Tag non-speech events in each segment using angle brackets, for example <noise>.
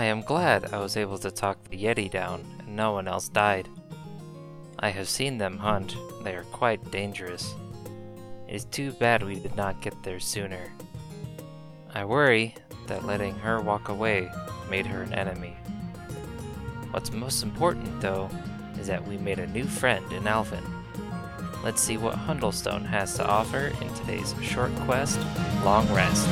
I am glad I was able to talk the Yeti down and no one else died. I have seen them hunt, they are quite dangerous. It is too bad we did not get there sooner. I worry that letting her walk away made her an enemy. What's most important, though, is that we made a new friend in Alvin. Let's see what Hundlestone has to offer in today's short quest, Long Rest.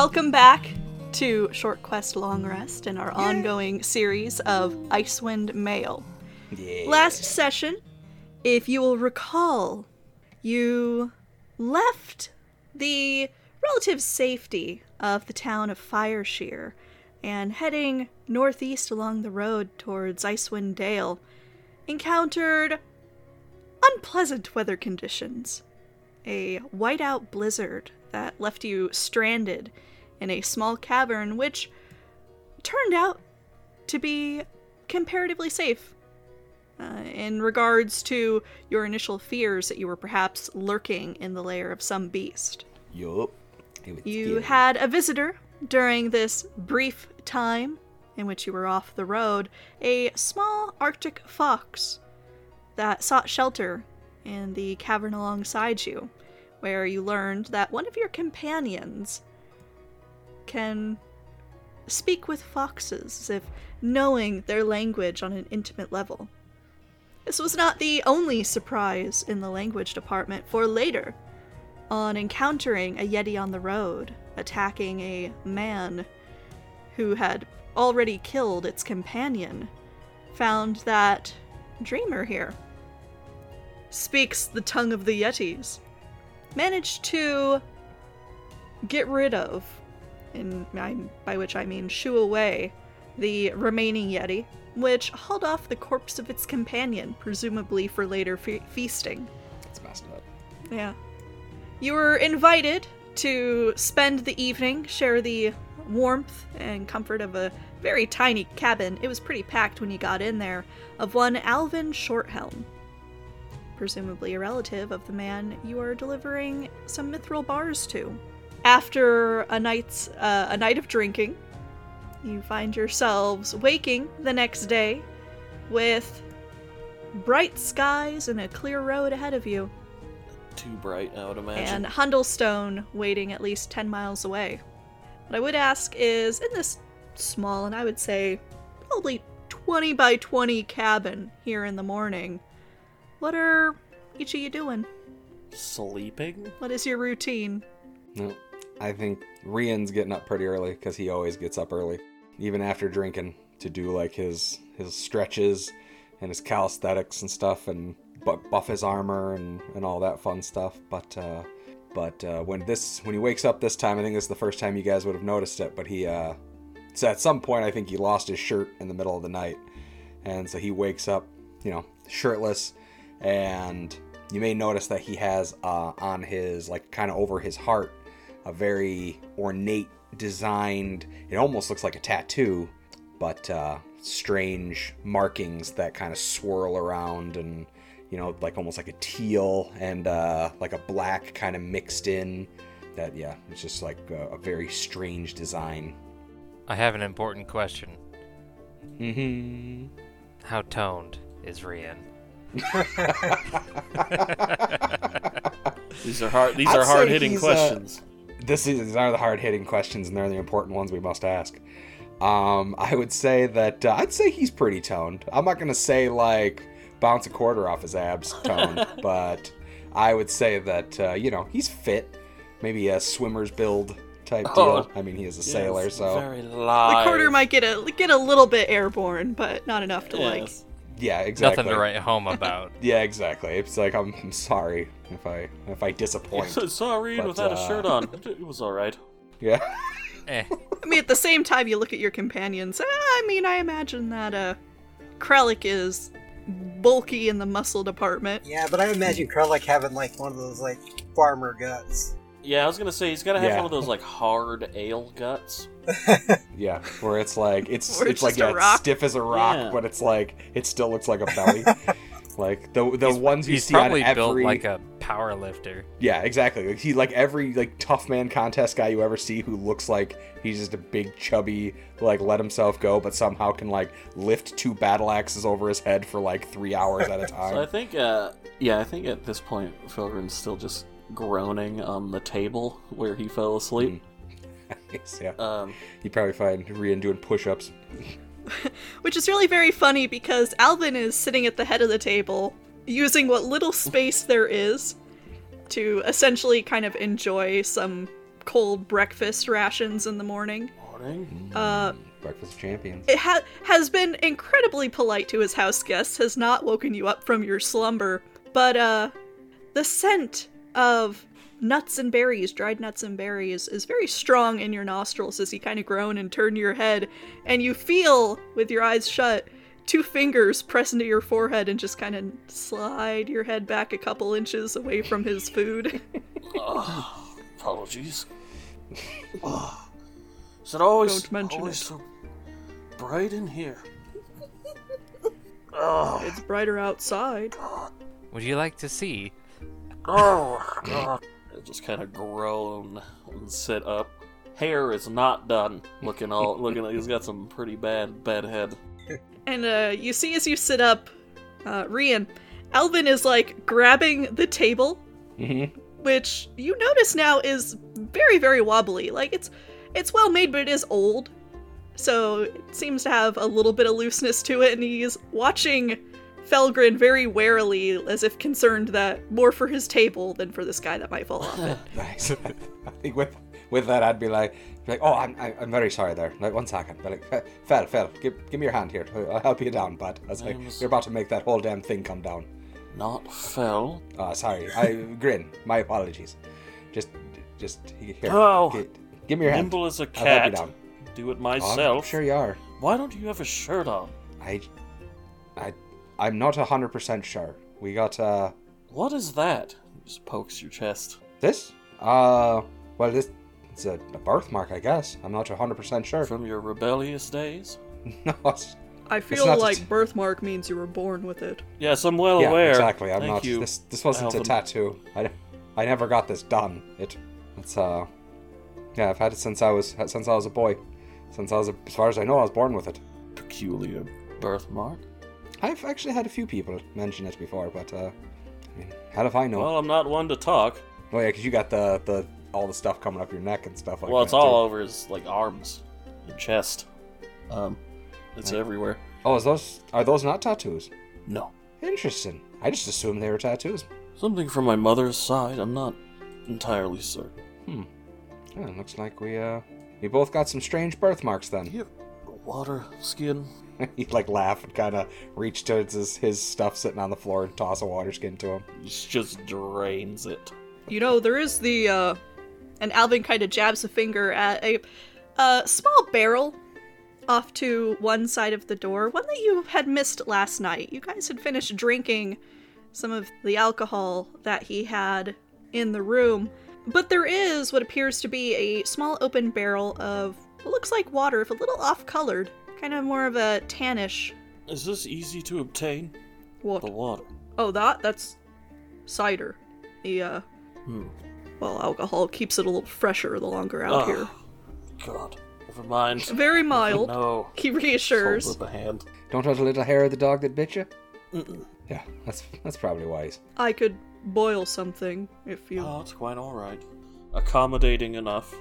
Welcome back to Short Quest Long Rest and our ongoing series of Icewind Mail. Yeah. Last session, if you will recall, you left the relative safety of the town of Fireshear and heading northeast along the road towards Icewind Dale, encountered unpleasant weather conditions. A whiteout blizzard that left you stranded in a small cavern, which turned out to be comparatively safe. Uh, in regards to your initial fears that you were perhaps lurking in the lair of some beast. Yup. You scary. had a visitor during this brief time in which you were off the road, a small Arctic fox that sought shelter in the cavern alongside you, where you learned that one of your companions can speak with foxes as if knowing their language on an intimate level. This was not the only surprise in the language department, for later, on encountering a Yeti on the road, attacking a man who had already killed its companion, found that Dreamer here speaks the tongue of the Yetis. Managed to get rid of, and by which I mean shoo away, the remaining Yeti, which hauled off the corpse of its companion, presumably for later fe- feasting. It's messed up. Yeah. You were invited to spend the evening, share the warmth and comfort of a very tiny cabin. It was pretty packed when you got in there, of one Alvin Shorthelm. Presumably a relative of the man you are delivering some mithril bars to. After a night's uh, a night of drinking, you find yourselves waking the next day with bright skies and a clear road ahead of you Too bright, I would imagine. and Hundlestone waiting at least 10 miles away. What I would ask is in this small and I would say probably 20 by 20 cabin here in the morning, what are each of you doing? Sleeping? What is your routine? No, I think Rian's getting up pretty early because he always gets up early, even after drinking, to do like his his stretches and his calisthenics and stuff, and bu- buff his armor and and all that fun stuff. But uh, but uh, when this when he wakes up this time, I think this is the first time you guys would have noticed it. But he uh, so at some point I think he lost his shirt in the middle of the night, and so he wakes up, you know, shirtless, and you may notice that he has uh, on his like kind of over his heart a very ornate designed it almost looks like a tattoo but uh, strange markings that kind of swirl around and you know like almost like a teal and uh, like a black kind of mixed in that yeah it's just like a, a very strange design I have an important question. mm-hmm How toned is Rian? <laughs> These are hard. These I'd are hard hitting he's, uh, questions. this is these are the hard hitting questions and they're the important ones we must ask um, i would say that uh, i'd say he's pretty toned i'm not gonna say like bounce a quarter off his abs toned <laughs> but i would say that uh, you know he's fit maybe a swimmer's build type Oh. deal i mean he is a Yes, sailor so very The quarter might get a get a little bit airborne, but not enough to like Yes. Yeah exactly Nothing to write home about. <laughs> yeah exactly it's like I'm, I'm sorry if i if i disappoint So sorry But, without a uh, shirt on. It was all right. Yeah. <laughs> Eh. <laughs> I mean, at the same time, you look at your companions. eh, I mean, I imagine that uh, Krellick is bulky in the muscle department. Yeah, but I imagine Krellick having like one of those like farmer guts. Yeah, I was gonna say he's gotta have Yeah. one of those like hard ale guts. <laughs> Yeah, where it's like it's Or it's like yeah, it's stiff as a rock, Yeah. but it's like it still looks like a belly. <laughs> like the the ones you He's see on probably every built like a power lifter. yeah exactly like he like every like tough man contest guy you ever see who looks like he's just a big chubby like let himself go but somehow can like lift two battle axes over his head for like three hours at a <laughs> time. So I think, uh, yeah, I think at this point, Felgren's still just groaning on the table where he fell asleep. <laughs> yeah, Um, you probably find Rian doing push-ups. <laughs> Which is really very funny because Alvin is sitting at the head of the table, using what little space there is to essentially kind of enjoy some cold breakfast rations in the morning. morning. Uh, Breakfast of Champions. it ha- has been incredibly polite to his house guests, has not woken you up from your slumber, but uh, the scent of nuts and berries, dried nuts and berries, is very strong in your nostrils as you kind of groan and turn your head, and you feel, with your eyes shut, two fingers press into your forehead and just kind of slide your head back a couple inches away from his food. Oh, <sighs> apologies. Oh, <sighs> is it always, Don't mention always it. so bright in here? Oh, it's brighter outside. Would you like to see? Oh, <laughs> God. I just kind of groan and sit up. Hair is not done. Looking all, <laughs> looking like he's got some pretty bad, bad head. And uh, you see as you sit up, uh, Rian, Alvin is like grabbing the table, Mm-hmm. which you notice now is very, very wobbly. Like it's it's well made, but it is old. So it seems to have a little bit of looseness to it, and he's watching Felgrin very warily, as if concerned that more for his table than for this guy that might fall off it. <laughs> Nice. I think with with that, I'd be like, be like, oh, I'm I- I'm very sorry there. Like one second, but like, Fel, Fel, give give me your hand here. I'll help you down, bud. I was like, you're about to make that whole damn thing come down. Not fell. Oh, ah, sorry. I grin. My apologies. Just just here. Oh, gi- give me your hand. Nimble as a I'll help you cat. down. Do it Oh, myself. I'm sure you are. Why don't you have a shirt on? I I I'm not hundred percent sure. We got uh What is that? Just pokes your chest. this. Uh, well, this it's a, a birthmark, I guess. I'm not hundred percent sure. From your rebellious days? <laughs> no, it's- I feel not like t- birthmark means you were born with it. Yes, I'm well yeah, aware. exactly. I'm Thank not. you. This this wasn't Alvin. a tattoo. I, I never got this done. It it's uh yeah. I've had it since I was since I was a boy. Since I was a, as far as I know, I was born with it. Peculiar birthmark. I've actually had a few people mention it before, but uh, I mean, how do I know? Well, I'm not one to talk. oh yeah, because you got the the all the stuff coming up your neck and stuff like well, that. it's all too. over his like arms and chest. Um, it's Right. everywhere. Oh, is those are those not tattoos? No, Interesting. I just assumed they were tattoos. something from my mother's side. I'm not entirely certain. Yeah, it looks like we uh we both got some strange birthmarks then. You have water skin. <laughs> he like laugh and kind of reach towards his, his stuff sitting on the floor and toss a water skin to him. He just drains it. You know, there is the, uh, and Alvin kind of jabs a finger at a, a small barrel off to one side of the door, one that you had missed last night. You guys had finished drinking some of the alcohol that he had in the room, but there is what appears to be a small open barrel of what looks like water, if a little off colored, kind of more of a tannish. Is this easy to obtain? What? The water. Oh, that? That's cider. The, uh, Hmm. well, alcohol keeps it a little fresher the longer out Ah, here. God. Never mind. Very mild. No. He Holds reassures. up a hand. Don't want a little hair of the dog that bit you? Mm-mm. Yeah, that's that's probably wise. I could boil something if you. Oh, it's quite all right. Accommodating enough.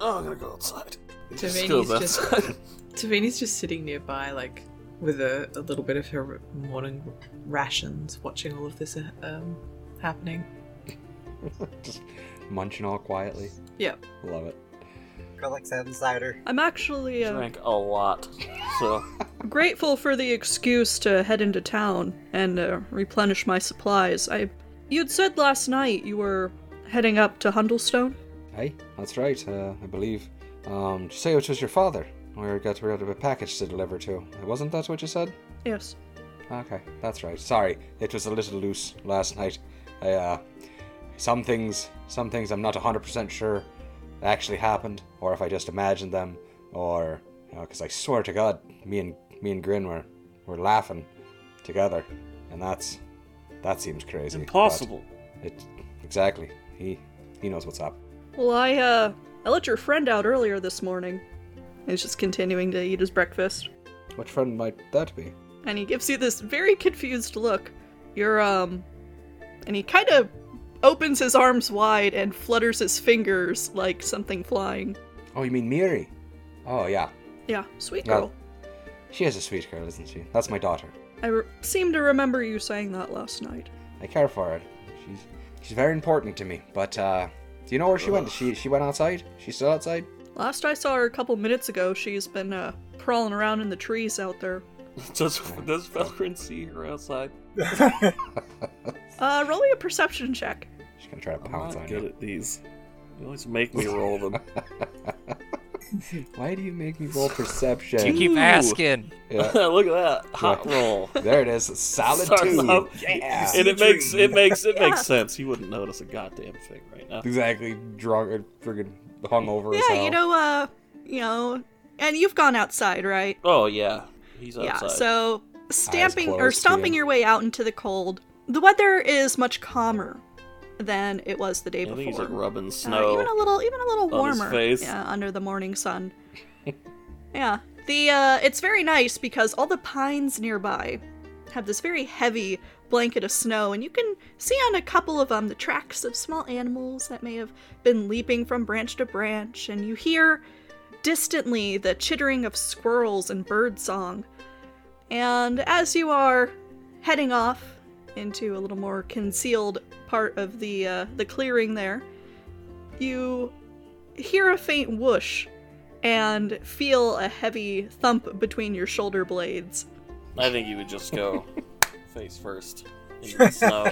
Oh, I'm gonna go outside. It just Tavini's <laughs> just- Tavini's just sitting nearby, like with a, a little bit of her morning rations, watching all of this uh, um, happening. <laughs> Just munching all quietly. Yep. Love it. Krellick's having cider. I'm actually uh, Drank a lot. So, <laughs> grateful for the excuse to head into town and uh, replenish my supplies. I. You'd said last night you were heading up to Hundlestone. Hey, that's right. Uh, I believe Um, did you say it was your father? We got rid of a package to deliver to. Wasn't that what you said? Yes. Okay, that's right. Sorry, it was a little loose last night. I, uh, some things, some things I'm not 100% sure actually happened, or if I just imagined them, or, you know, because I swear to God, me and me and Grin were, were laughing together, and that's, that seems crazy. Impossible. It, exactly. He, he knows what's up. Well, I, uh, I let your friend out earlier this morning. He's just continuing to eat his breakfast. Which friend might that be? And he gives you this very confused look. You're, um. And he kind of opens his arms wide and flutters his fingers like something flying. Oh, you mean Miri? Oh yeah, Yeah, sweet Yeah. girl. she is a sweet girl, isn't she? That's my daughter. I re- seem to remember you saying that last night. I care for her. She's she's very important to me. But uh, do you know where she went? She she went outside. She's still outside. Last I saw her a couple minutes ago, she's been, uh, crawling around in the trees out there. <laughs> Does does Valgrin see her outside? <laughs> Uh, roll me a perception check. She's gonna try to I'm pounce not on good you. at these. You always make me roll them. <laughs> <laughs> Why do you make me roll <laughs> perception? You keep asking. Yeah, <laughs> Look at that hot Yeah. roll. there it is. Solid Starts two. off- Yeah. And it makes it makes it Yeah. makes sense. He wouldn't notice a goddamn thing right now. Exactly. Drunk and friggin' hungover as Yeah, hell. you know, uh, you know, and you've gone outside, right? Oh yeah, he's outside. Yeah, so stamping or stomping your way out into the cold. The weather is much calmer than it was the day I think he's like rubbing Uh, snow. even a little, even a little warmer. face. Yeah, under the morning sun. <laughs> yeah, the uh, it's very nice because all the pines nearby have this very heavy blanket of snow, and you can see on a couple of them the tracks of small animals that may have been leaping from branch to branch, and you hear distantly the chittering of squirrels and bird song. And as you are heading off into a little more concealed part of the uh, the clearing there, you hear a faint whoosh and feel a heavy thump between your shoulder blades. I think he would just go <laughs> face first into the snow.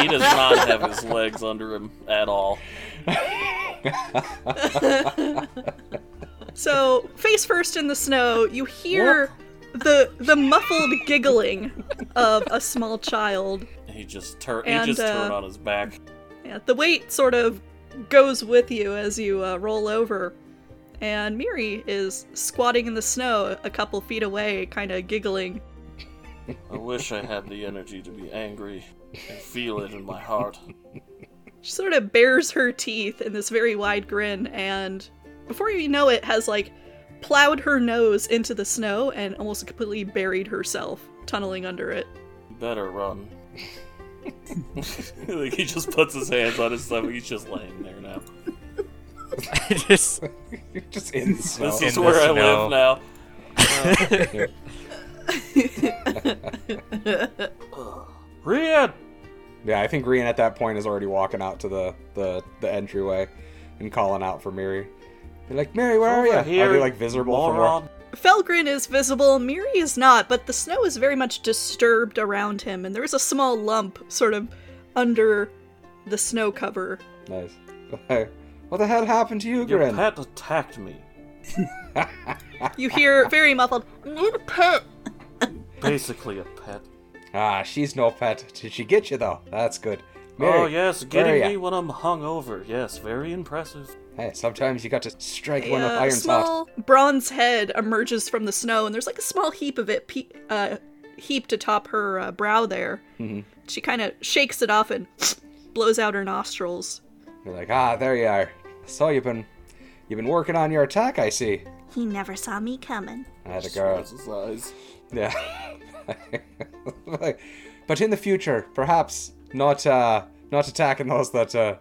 he does not have his legs under him at all. <laughs> So, face first in the snow, you hear the the muffled giggling of a small child. He just turn. He just uh, turned on his back. Yeah, the weight sort of goes with you as you uh, roll over. And Miri is squatting in the snow a couple feet away, kind of giggling. I wish I had the energy to be angry and feel it in my heart. She sort of bares her teeth in this very wide grin, and before you know it, has like plowed her nose into the snow and almost completely buried herself, tunneling under it. You better run. <laughs> like he just puts his hands on his stomach. He's just laying there now. <laughs> I just You're just in the snow. This In is the where I snow. live now. <laughs> Rian! Yeah, I think Green at that point is already walking out to the the, the entryway and calling out for Miri. They're like, Miri, where are you? Over Are here, they like visible from where? moron. Felgrin is visible, Miri is not, but the snow is very much disturbed around him, and there is a small lump sort of under the snow cover. Nice. <laughs> what the hell happened to you, Your Grin? pet attacked me. <laughs> You hear very muffled, need pet. <laughs> Basically a pet. Ah, she's no pet. Did she get you though? That's good. Miri, oh yes, getting me when I'm hungover. Yes, very impressive. Hey, sometimes you got to strike A one with uh, iron hot. small bronze head emerges from the snow, and there's like a small heap of it pe- uh, heaped atop her uh, brow there. Mhm. She kind of shakes it off and blows out her nostrils. You're like, ah, there you are. So you've been you've been working on your attack, I see. He never saw me coming. I had a girl. Rolls his eyes. Yeah. <laughs> but in the future, perhaps not uh not attacking those that uh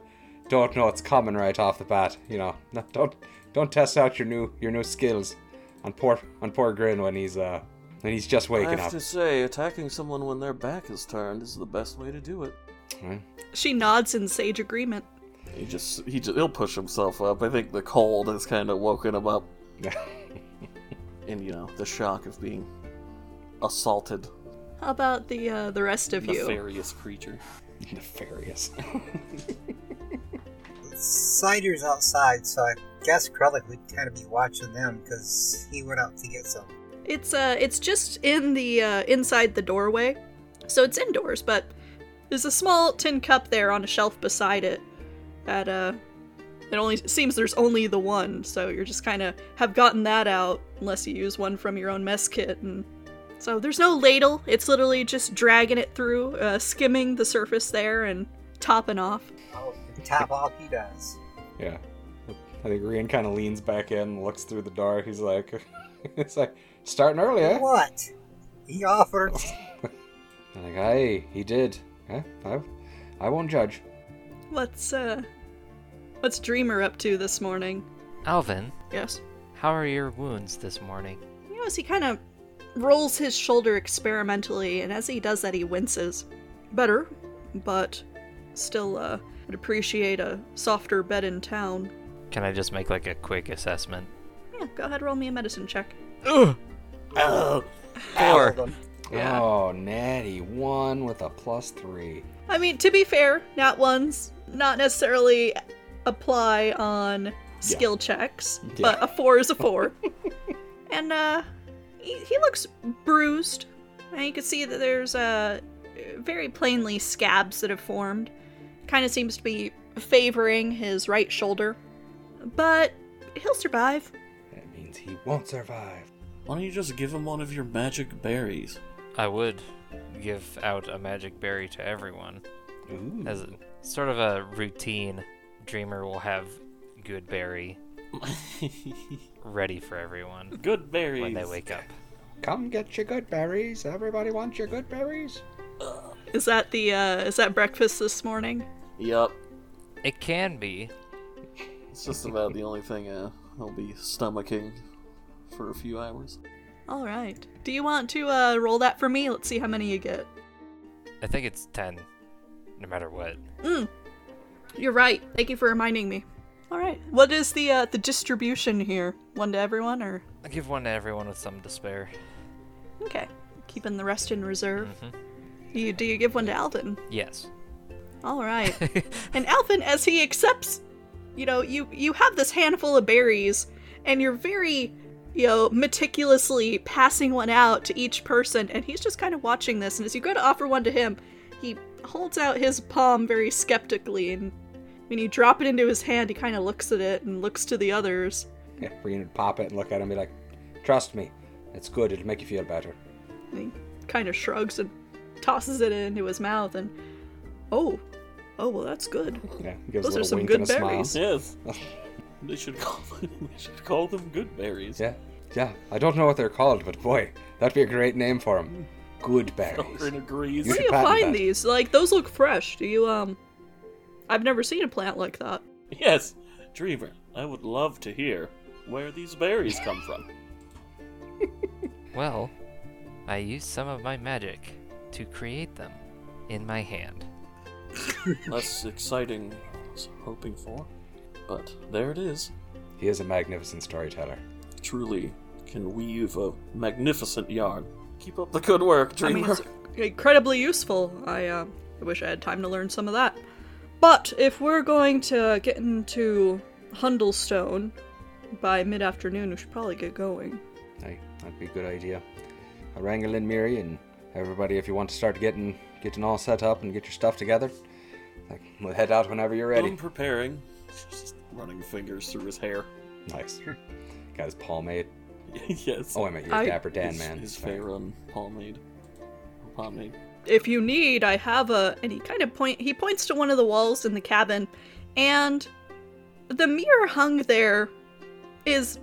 don't know it's coming right off the bat, you know. Don't don't test out your new your new skills on poor on poor Grin when he's uh when he's just waking up. I have up. to say, attacking someone when their back is turned is the best way to do it. Right? She nods in sage agreement. He just he just he'll push himself up. I think the cold has kind of woken him up, <laughs> and you know the shock of being assaulted. How about the uh, the rest of you? Nefarious creature. <laughs> Nefarious. <laughs> Cider's outside, so I guess Krellick would kind of be watching them because he went out to get some. It's uh it's just in the uh inside the doorway. So it's indoors, but there's a small tin cup there on a shelf beside it. That uh it only it seems there's only the one, so you're just kind of have gotten that out unless you use one from your own mess kit and so there's no ladle. It's literally just dragging it through, uh, skimming the surface there and topping off. Oh, top off he does. Yeah. I think Rian kind of leans back in, looks through the door. He's like, <laughs> it's like starting early, eh? What? He offered. <laughs> I'm like, hey, he did. Eh? I, I won't judge. What's uh what's Dreamer up to this morning? Alvin, Yes. how are your wounds this morning? You know, as he kind of rolls his shoulder experimentally, and as he does that, he winces. Better, but still, uh, would appreciate a softer bed in town. Can I just make like a quick assessment? Yeah, go ahead, roll me a medicine check. Ugh! Oh, Four. Hold. Yeah. Oh, natty one with a plus three. I mean, to be fair, nat ones not necessarily apply on skill checks, Yeah. but a four is a four. <laughs> and uh, he, he looks bruised, and you can see that there's uh, very plainly scabs that have formed. Kind of seems to be favoring his right shoulder, but he'll survive. That means he won't survive. why don't you just give him one of your magic berries? I would give out a magic berry to everyone. Ooh. As a, sort of a routine, Dreamer will have good berry <laughs> ready for everyone Good berries. when they wake up. Come get your good berries. Everybody wants your good berries. Is that the uh, is that breakfast this morning? Yup. It can be. It's just about the only thing uh, I'll be stomaching for a few hours. All right. Do you want to uh, roll that for me? Let's see how many you get. I think it's 10, no matter what. Mm. You're right. Thank you for reminding me. All right. What is the uh, the distribution here? One to everyone, or I give one to everyone with some to spare. okay, keeping the rest in reserve. Mhm. You do you give one to Alvin? Yes. All right. <laughs> and Alvin, as he accepts, you know, you you have this handful of berries, and you're very, you know, meticulously passing one out to each person, and he's just kind of watching this. And as you go to offer one to him, he holds out his palm very skeptically, and when you drop it into his hand, he kind of looks at it and looks to the others. Yeah, Rian would pop it and look at him and be like, trust me, it's good. It'll make you feel better. And he kind of shrugs and tosses it into his mouth, and oh, oh well, that's good. Yeah, gives Those a are some wink good and a smile. berries. Yes. <laughs> they should call <laughs> they should call them good berries. Yeah, yeah. I don't know what they're called, but boy, that'd be a great name for them. Good berries. Elrin agrees. You Where do should you patent find that. these? Like those look fresh. Do you um? I've never seen a plant like that. Yes, Dreamer. I would love to hear where these berries come from. <laughs> Well, I used some of my magic to create them in my hand. <laughs> Less exciting I was hoping for, but there it is. He is a magnificent storyteller. Truly can weave a magnificent yarn. Keep up the good work, Dreamer. I mean, it's incredibly useful. I uh, I wish I had time to learn some of that. But if we're going to get into Hundlestone by mid-afternoon, we should probably get going. Hey, that'd be a good idea. I'll wrangle in Miri and everybody if you want to start getting getting all set up and get your stuff together. Like, we'll head out whenever you're ready. I'm preparing. Just running fingers through his hair. Nice. Got his pomade. <laughs> yes. Oh, I meant your I- Dapper Dan, his, man. His Sorry. Faerun pomade. Pomade. If you need, I have a. And he kind of point. He points to one of the walls in the cabin, and the mirror hung there is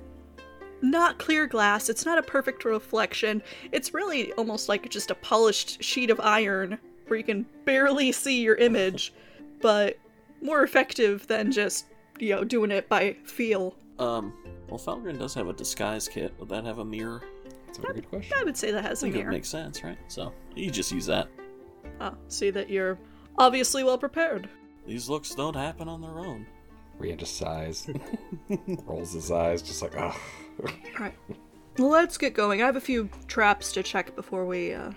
not clear glass. It's not a perfect reflection. It's really almost like just a polished sheet of iron where you can barely see your image, but more effective than just, you know, doing it by feel. Um, well, Falgren does have a disguise kit. Would that have a mirror? That's a very good question. I would say that has a think it mirror. makes sense, right? So, you just use that. Ah, see that you're obviously well prepared. These looks don't happen on their own. Rian just sighs, rolls his eyes, just like, ugh. Alright. Well, let's get going. I have a few traps to check before we uh,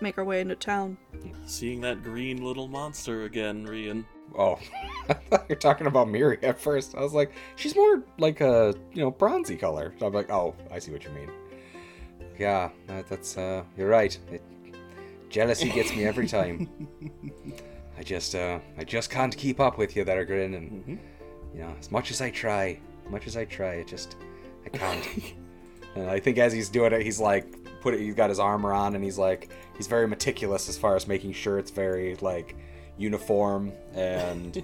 make our way into town. Seeing that green little monster again, Rian. Oh, <laughs> I thought you were talking about Miri at first. I was like, she's more like a you know bronzy color. So I'm like, oh, I see what you mean. Yeah, that, that's uh, you're right. It, jealousy gets me every time. <laughs> I just uh, I just can't keep up with you there, Grin, and Mhm. you know, as much as I try, much as I try, it just I can't. and I think as he's doing it, he's like put it. He's got his armor on, and he's like he's very meticulous as far as making sure it's very like uniform and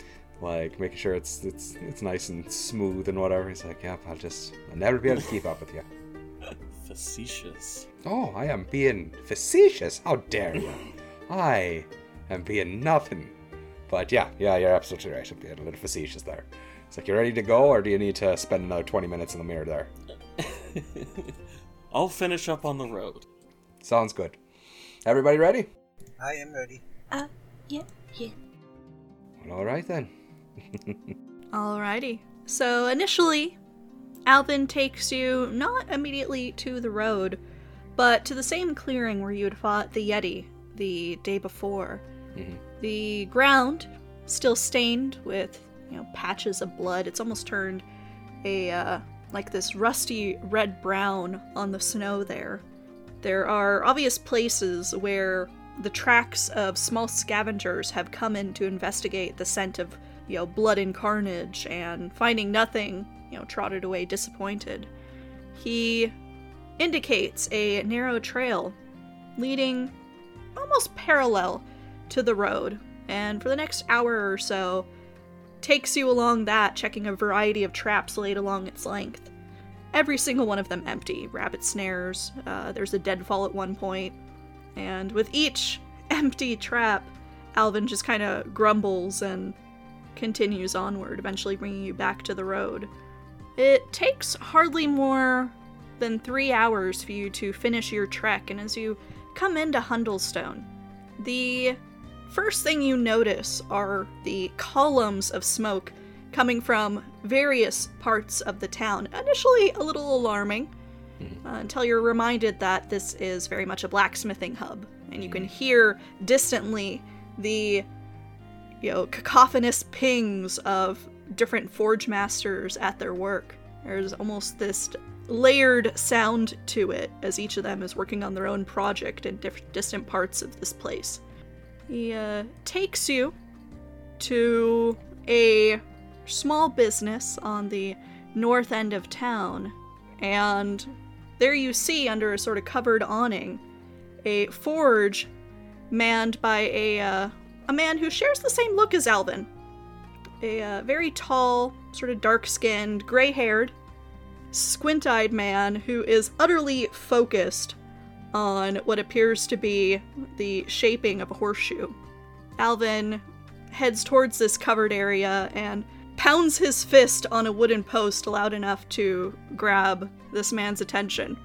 <laughs> like making sure it's it's it's nice and smooth and whatever. He's like, yep, I'll just I'll never be able to keep up with you. <laughs> Facetious. Oh, I am being facetious. How dare you? I am being nothing. But yeah, yeah, you're absolutely right. I'm being a little facetious there. It's like, you ready to go, or do you need to spend another 20 minutes in the mirror there? <laughs> I'll finish up on the road. Sounds good. Everybody ready? I am ready. Uh, yeah, yeah. All right then. <laughs> Alrighty. So initially, Alvin takes you not immediately to the road, but to the same clearing where you had fought the Yeti the day before. Mhm. The ground still stained with, you know, patches of blood. It's almost turned a uh, like this rusty red brown on the snow there. There are obvious places where the tracks of small scavengers have come in to investigate the scent of, you know, blood and carnage, and finding nothing, you know, trotted away disappointed. He indicates a narrow trail leading almost parallel to the road, and for the next hour or so, takes you along that, checking a variety of traps laid along its length. Every single one of them empty. Rabbit snares, uh, there's a deadfall at one point, and with each <laughs> empty trap, Alvin just kind of grumbles and continues onward, eventually bringing you back to the road. It takes hardly more than three hours for you to finish your trek, and as you come into Hundlestone, the first thing you notice are the columns of smoke coming from various parts of the town. Initially, a little alarming, uh, until you're reminded that this is very much a blacksmithing hub, and you can hear distantly the you know cacophonous pings of different forge masters at their work. There's almost this layered sound to it as each of them is working on their own project in diff- distant parts of this place. He uh, takes you to a small business on the north end of town, and there you see, under a sort of covered awning, a forge manned by a uh, a man who shares the same look as Alvin. A uh, very tall, sort of dark-skinned, gray-haired, squint-eyed man who is utterly focused on what appears to be the shaping of a horseshoe. Alvin heads towards this covered area and pounds his fist on a wooden post loud enough to grab this man's attention.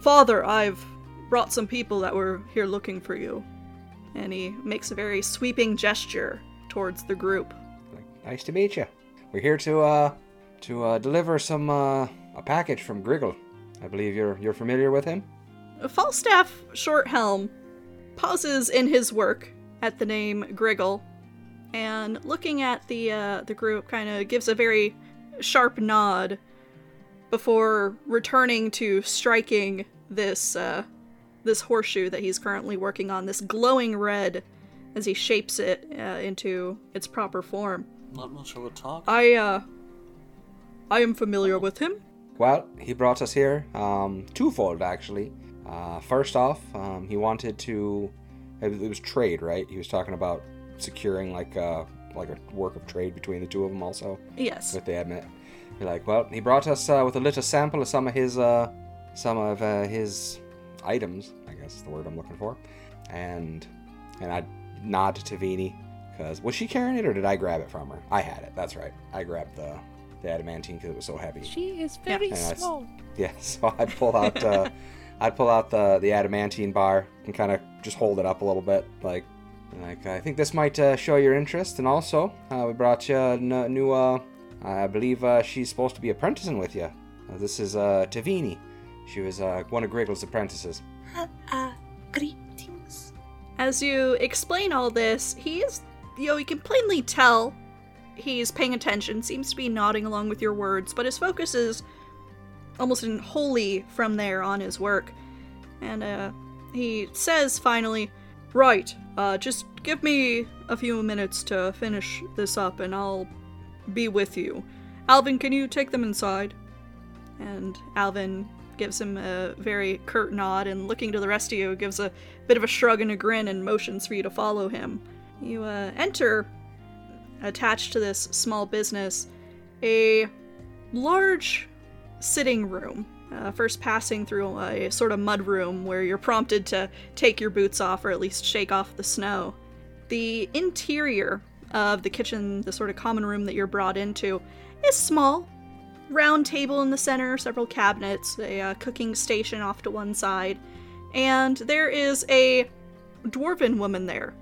Father, I've brought some people that were here looking for you. And he makes a very sweeping gesture towards the group. Nice to meet you. We're here to uh to uh, deliver some uh, a package from Griggle. I believe you're you're familiar with him. Falstaff Shorthelm pauses in his work at the name Griggle, and looking at the uh, the group, kind of gives a very sharp nod before returning to striking this uh, this horseshoe that he's currently working on, this glowing red, as he shapes it uh, into its proper form. Not much of a talk. I uh, I am familiar with him. Well, he brought us here um, twofold actually. Uh, first off, um, he wanted to. It was, trade, right? He was talking about securing like a like a work of trade between the two of them, also Yes. with the admit. You're like, well, he brought us uh, with a little sample of some of his uh, some of uh, his items. I guess is the word I'm looking for. And and I nod to Vini because was she carrying it or did I grab it from her? I had it. That's right. I grabbed the the adamantine because it was so heavy. She is very that's- small. Yeah, <laughs> so I'd pull out uh, <laughs> I'd pull out the the adamantine bar and kind of just hold it up a little bit, like like I think this might uh, show your interest. And also, uh, we brought you a new. Uh, I believe uh, she's supposed to be apprenticing with you. Uh, this is uh, Tavini. She was one of Griggle's apprentices. Uh, greetings. As you explain all this, he is you know, you can plainly tell he's paying attention, seems to be nodding along with your words, but his focus is almost wholly from there on his work. And uh, he says finally, Right, uh, just give me a few minutes to finish this up and I'll be with you. Alvin, can you take them inside? And Alvin gives him a very curt nod and looking to the rest of you gives a bit of a shrug and a grin and motions for you to follow him. You uh, enter, attached to this small business, a large sitting room. Uh, first passing through a sort of mud room where you're prompted to take your boots off or at least shake off the snow. The interior of the kitchen, the sort of common room that you're brought into, is small. Round table in the center, several cabinets, a uh, cooking station off to one side, and there is a dwarven woman there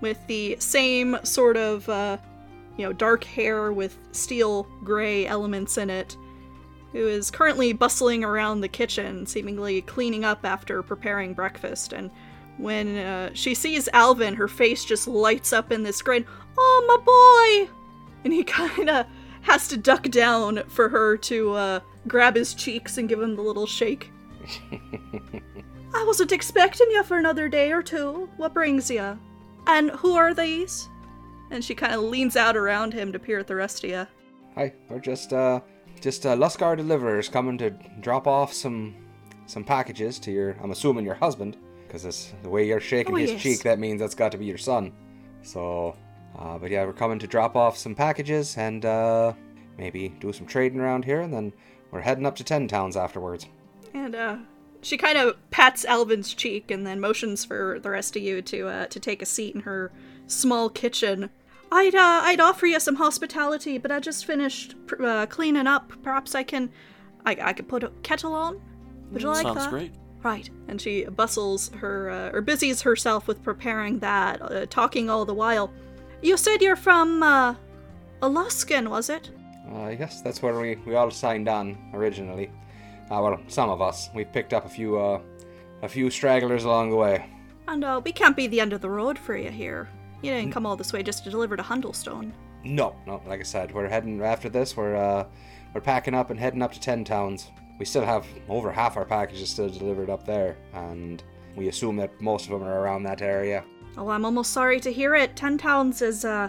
with the same sort of, uh, you know, dark hair with steel gray elements in it, who is currently bustling around the kitchen, seemingly cleaning up after preparing breakfast. And when uh, she sees Alvin, her face just lights up in this grin. Oh, my boy! And he <laughs> kind of has to duck down for her to uh, grab his cheeks and give him the little shake. <laughs> I wasn't expecting you for another day or two. What brings you? And who are these? And she kind of leans out around him to peer at the rest of you. Hi, we're just uh just uh Luskan deliverers coming to drop off some some packages to your I'm assuming your husband because the way you're shaking Oh, his yes. cheek that means that's got to be your son. So, uh but yeah, we're coming to drop off some packages and uh maybe do some trading around here and then we're heading up to Ten Towns afterwards. And uh, she kind of pats Alvin's cheek and then motions for the rest of you to uh, to take a seat in her small kitchen. I'd uh, I'd offer you some hospitality, but I just finished pr- uh, cleaning up. Perhaps I can, I, I could put a kettle on. Would you like Sounds that? great. Right. And she bustles her, uh, or busies herself with preparing that, uh, talking all the while. You said you're from, uh, Aluskan, was it? Uh, I guess that's where we, we all signed on originally. Uh, well, some of us. We picked up a few uh, a few stragglers along the way. And, uh, we can't be the end of the road for you here. You didn't come all this way just to deliver to Hundlestone. No, no. Like I said, we're heading after this. We're uh, we're packing up and heading up to Ten Towns. We still have over half our packages still delivered up there, and we assume that most of them are around that area. Oh, I'm almost sorry to hear it. Ten Towns has, uh,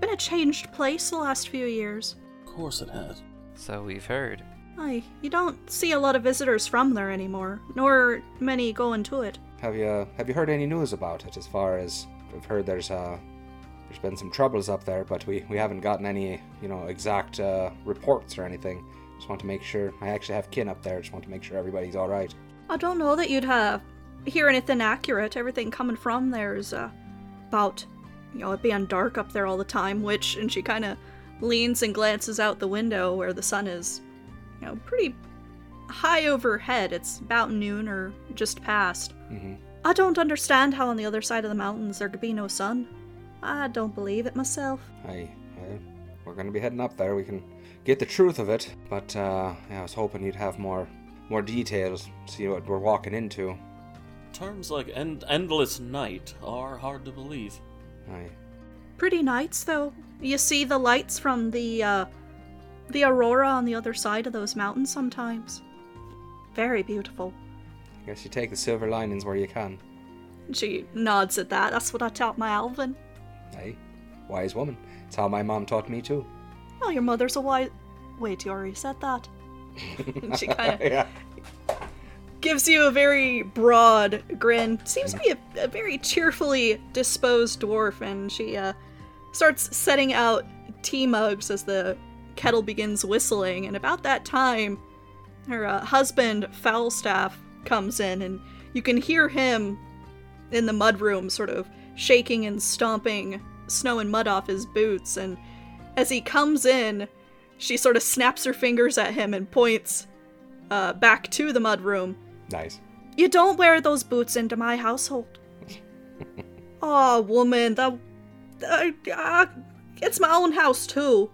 been a changed place the last few years. Of course it has. So we've heard. Aye, you don't see a lot of visitors from there anymore, nor many going to it. Have you have you heard any news about it? As far as I've heard, there's uh, there's been some troubles up there, but we, we haven't gotten any you know exact uh, reports or anything. Just want to make sure. I actually have kin up there. Just want to make sure everybody's all right. I don't know that you'd uh, hear anything accurate. Everything coming from there is uh, about, you know, it being dark up there all the time, which, and she kind of leans and glances out the window where the sun is, you know, pretty high overhead. It's about noon or just past. hmm I don't understand how on the other side of the mountains there could be no sun. I don't believe it myself. I, well, we're gonna be heading up there. We can get the truth of it, but uh, yeah, I was hoping you'd have more more details. See what we're walking into. Terms like end- endless night are hard to believe. I, Pretty nights, though. You see the lights from the, uh, the aurora on the other side of those mountains sometimes. Very beautiful. I guess you take the silver linings where you can. She nods at that. That's what I taught my Alvin. Hey, wise woman. It's how my mom taught me too. Oh, your mother's a wise. Wait, you already said that. <laughs> she kind of yeah. gives you a very broad grin. Seems to be a, a very cheerfully disposed dwarf, and she uh, starts setting out tea mugs as the kettle begins whistling. And about that time, her uh, husband, Falstaff, comes in, and you can hear him in the mudroom sort of shaking and stomping snow and mud off his boots. And as he comes in, she sort of snaps her fingers at him and points uh, back to the mudroom. Nice. You don't wear those boots into my household. <laughs> oh, woman, that. Uh, uh, it's my own house, too.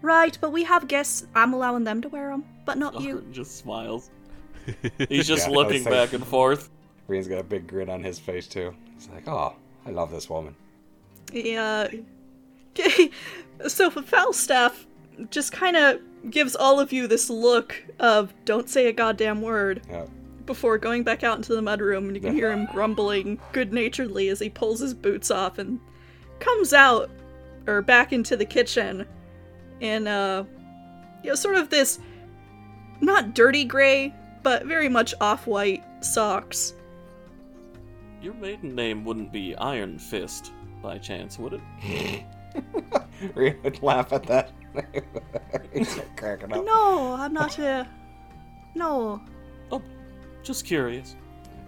Right, but we have guests. I'm allowing them to wear them, but not you. Just smiles. <laughs> He's just Yeah, looking thinking- back and forth. Rian's got a big grin on his face too. He's like, "Oh, I love this woman." Yeah. Okay. <laughs> So Falstaff just kind of gives all of you this look of "Don't say a goddamn word." Yeah. before going back out into the mudroom, and you can hear him grumbling good naturedly as he pulls his boots off and comes out or back into the kitchen in uh you know sort of this not dirty gray, but very much off-white socks. Your maiden name wouldn't be Iron Fist, by chance, would it? <laughs> Rhea would laugh at that. He's <laughs> cracking up. No, I'm not a No. Oh, just curious.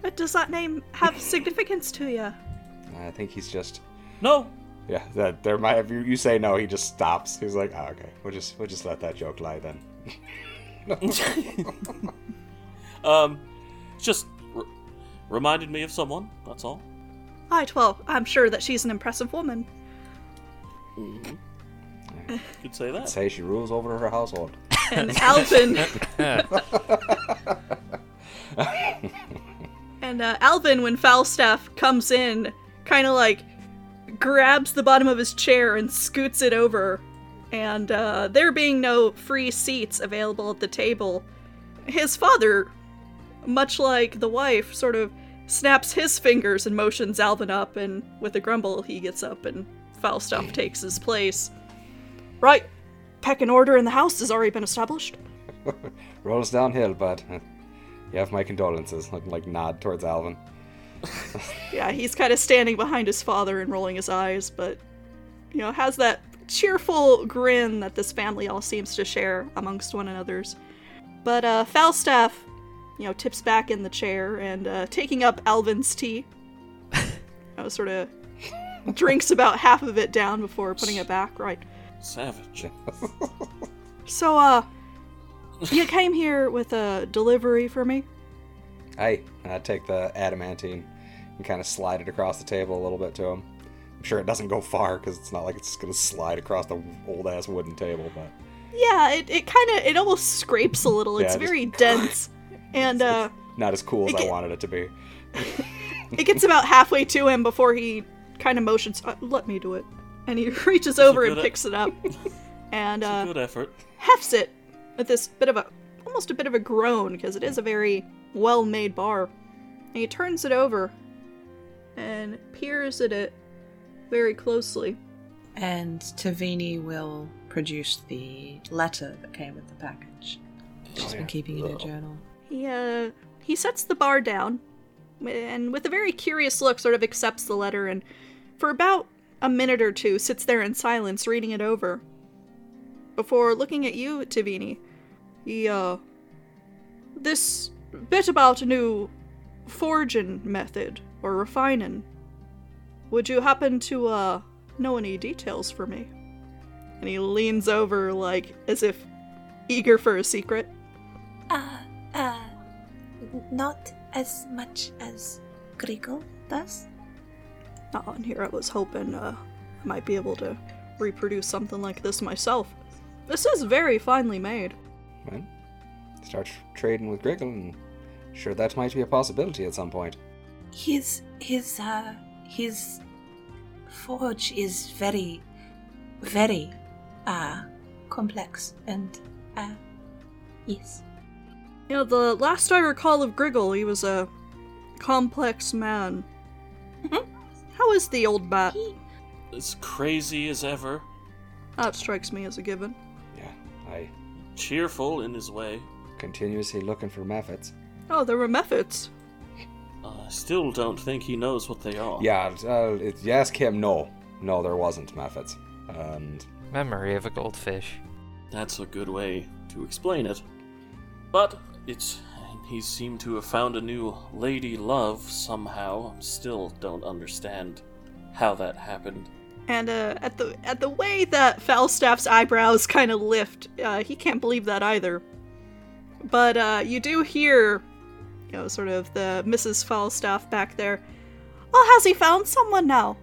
But does that name have significance to you? I think he's just. No, Yeah, that there might. If you, you say no, he just stops. He's like, oh, okay, we'll just we'll just let that joke lie then. <laughs> um, just r- reminded me of someone. That's all. Right, well, I'm sure that she's an impressive woman. Mhm. Could say that. Say she rules over her household. And Alvin <laughs> And uh, Alvin, when Falstaff comes in, kind of like grabs the bottom of his chair and scoots it over. And uh, there being no free seats available at the table, his father, much like the wife, sort of snaps his fingers and motions Alvin up. And with a grumble, he gets up and Falstaff takes his place. Right, peck and order in the house has already been established. <laughs> Rolls downhill, but uh, you have my condolences. Like, like nod towards Alvin. <laughs> Yeah, he's kind of standing behind his father and rolling his eyes, but, you know, has that cheerful grin that this family all seems to share amongst one another's. But, uh, Falstaff, you know, tips back in the chair and, uh, taking up Alvin's tea, <laughs> you know, sort of drinks about half of it down before putting it back, right. Savage. <laughs> So, uh, you came here with a delivery for me? I I take the adamantine and kind of slide it across the table a little bit to him. I'm sure it doesn't go far because it's not like it's gonna slide across the old ass wooden table, but Yeah, it, it kind of, it almost scrapes a little. It's Yeah, just- very dense. And, uh, not as cool as It I wanted it to be. <laughs> It gets about halfway to him before he kind of motions, uh, let me do it. And he <laughs> reaches over and good- picks it up <laughs> and It's a uh, good effort. hefts it with this bit of a, almost a bit of a groan because it is a very well made bar. And he turns it over and peers at it very closely. And Tavini will produce the letter that came with the package. She's been keeping it in her journal. He, uh, he sets the bar down and with a very curious look sort of accepts the letter and for about a minute or two sits there in silence reading it over. Before looking at you Tavini he uh this bit about a new forging method or refining. Would you happen to uh know any details for me? And he leans over like as if eager for a secret. Uh, uh, not as much as Griggle does. Oh, and here I was hoping uh, I might be able to reproduce something like this myself. This is very finely made. Well, start trading with Griggle, and sure that might be a possibility at some point. His his uh his forge is very very uh complex and uh yes. You know, the last I recall of Griggle, he was a complex man. Mhm. How is the old bat? He As crazy as ever. That strikes me as a given. Yeah, I Cheerful in his way. continuously looking for methods. Oh, there were methods. I still don't think he knows what they are. Yeah, uh, if you ask him, no, no, there wasn't methods, and Memory of a goldfish. That's a good way to explain it. But it's. He seemed to have found a new lady love somehow. Still don't understand how that happened. And uh, at the at the way that Falstaff's eyebrows kind of lift, uh, he can't believe that either. But uh, you do hear, you know, sort of the Mrs. Falstaff back there. Well, has he found someone now?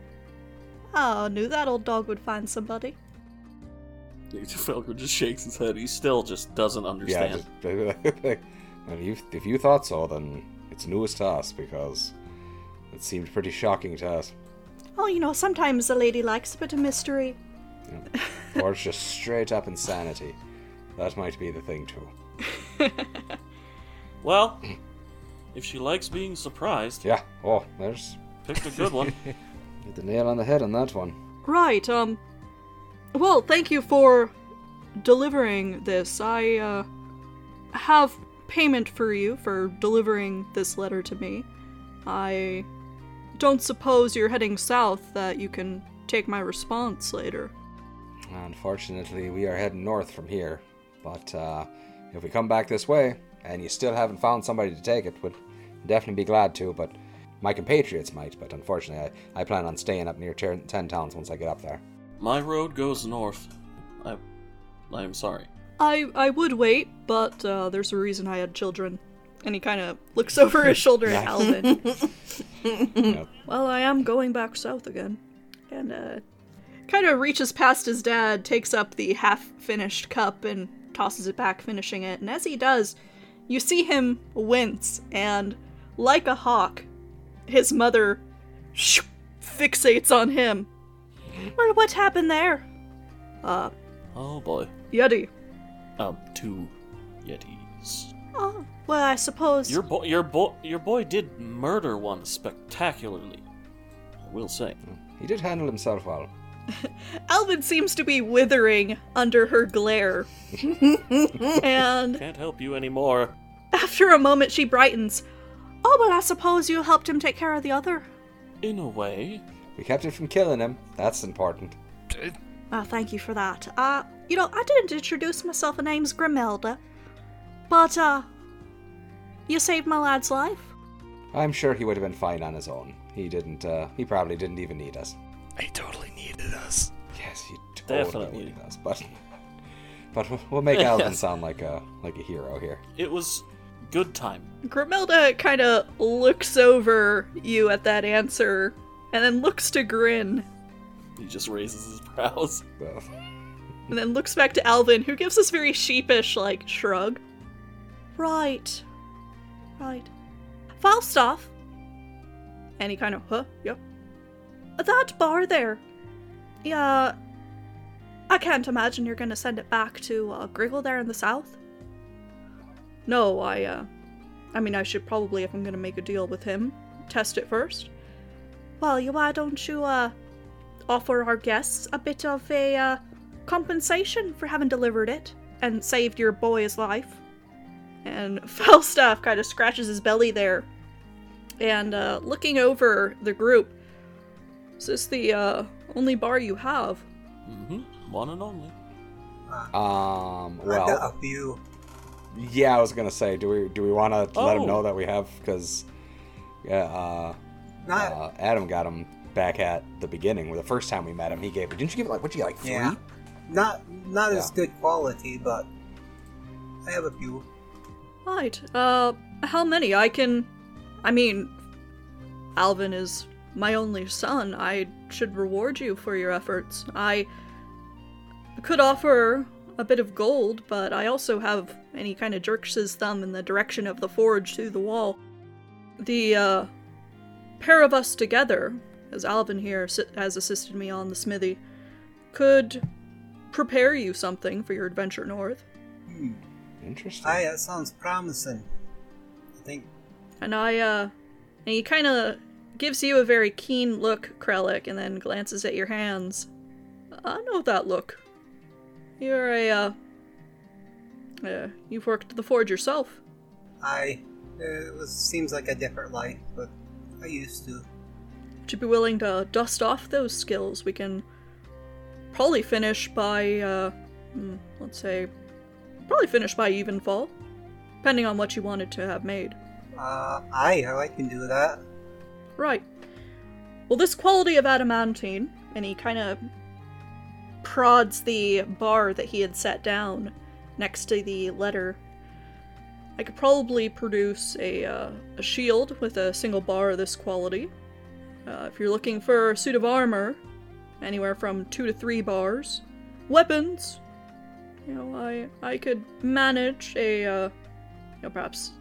Oh, I knew that old dog would find somebody. Falco just shakes his head. He still just doesn't understand. yeah, just, <laughs> well, you, if you thought so, then it's news to us because it seemed pretty shocking to us. Oh, you know, sometimes a lady likes a bit of mystery. or it's just straight up insanity. That might be the thing too. <laughs> Well, if she likes being surprised, Yeah. Oh, there's picked a good one. <laughs> hit the nail on the head on that one. Right, um. Well, thank you for delivering this. I, uh. have payment for you for delivering this letter to me. I don't suppose you're heading south that you can take my response later. Unfortunately, we are heading north from here. But uh, if we come back this way and you still haven't found somebody to take it, would definitely be glad to. But my compatriots might. But unfortunately, I, I plan on staying up near Ten Towns once I get up there. My road goes north. I, I am sorry. I I would wait, but uh, there's a reason I had children. And he kind of looks <laughs> over his shoulder at Alvin. <laughs> Yeah. Well, I am going back south again. And, uh, kind of reaches past his dad, takes up the half finished cup, and tosses it back, finishing it. And as he does, you see him wince, and like a hawk, his mother shoo, fixates on him. Well, what happened there? Uh, Oh boy. Yeti. Um, two Yetis. Oh, well, I suppose. Your boy, your boy, your boy did murder one spectacularly. I will say. He did handle himself well. <laughs> Alvin seems to be withering under her glare. <laughs> and Can't help you anymore. after a moment, she brightens. Oh, well, I suppose you helped him take care of the other. In a way. We kept him from killing him. That's important. Well, thank you for that. Uh, you know, I didn't introduce myself. My name's Grimelda. But, uh, you saved my lad's life. I'm sure he would have been fine on his own. He didn't. Uh, he probably didn't even need us. He totally needed us. Yes, he totally Definitely. needed us. But but we'll- we'll make <laughs> Alvin Yes. sound like a like a hero here. It was good time. Grimelda kind of looks over you at that answer and then looks to grin He just raises his brows. <laughs> So, and then looks back to Alvin, who gives this very sheepish, like, shrug. Right. Right. Falstaff. And he kind of, huh? Yep. That bar there. Yeah. I can't imagine you're gonna send it back to uh, Griggle there in the south. No, I, uh. I mean, I should probably, if I'm gonna make a deal with him, test it first. Well, you, why don't you, uh, offer our guests a bit of a, uh, compensation for having delivered it and saved your boy's life. And <laughs> Falstaff kind of scratches his belly there. And uh, looking over the group, is this the uh, only bar you have? hmm One and only. um. I've got Well, a few. yeah. I was gonna say, do we do we want to let him Oh. know that we have? Because yeah, uh, Not uh, Adam got him back at the beginning. The first time we met him, he gave. Didn't you give it like what do you get, like three? Yeah. not not as good quality, but I have a few. Right. Uh, how many? I can. I mean, Alvin is my only son. I should reward you for your efforts. I could offer a bit of gold, but I also have. And he kind of jerks his thumb in the direction of the forge through the wall. The uh, pair of us together, as Alvin here has assisted me on the smithy, could prepare you something for your adventure north. Hmm. Interesting. Aye, that sounds promising. I think And I, uh, and he kind of gives you a very keen look, Krellick, and then glances at your hands. I know that look. You're a, uh, uh, you've worked the forge yourself. I it was seems like a different life, but I used to. Would you be willing to dust off those skills? We can probably finish by, uh, hmm, let's say, probably finish by evenfall, depending on what you wanted to have made. Uh, aye, I can do that. Right. Well, this quality of adamantine, and he kind of prods the bar that he had set down next to the letter. I could probably produce a, uh, a shield with a single bar of this quality. Uh, if you're looking for a suit of armor, anywhere from two to three bars. Weapons, you know, I I could manage a, uh, you know, perhaps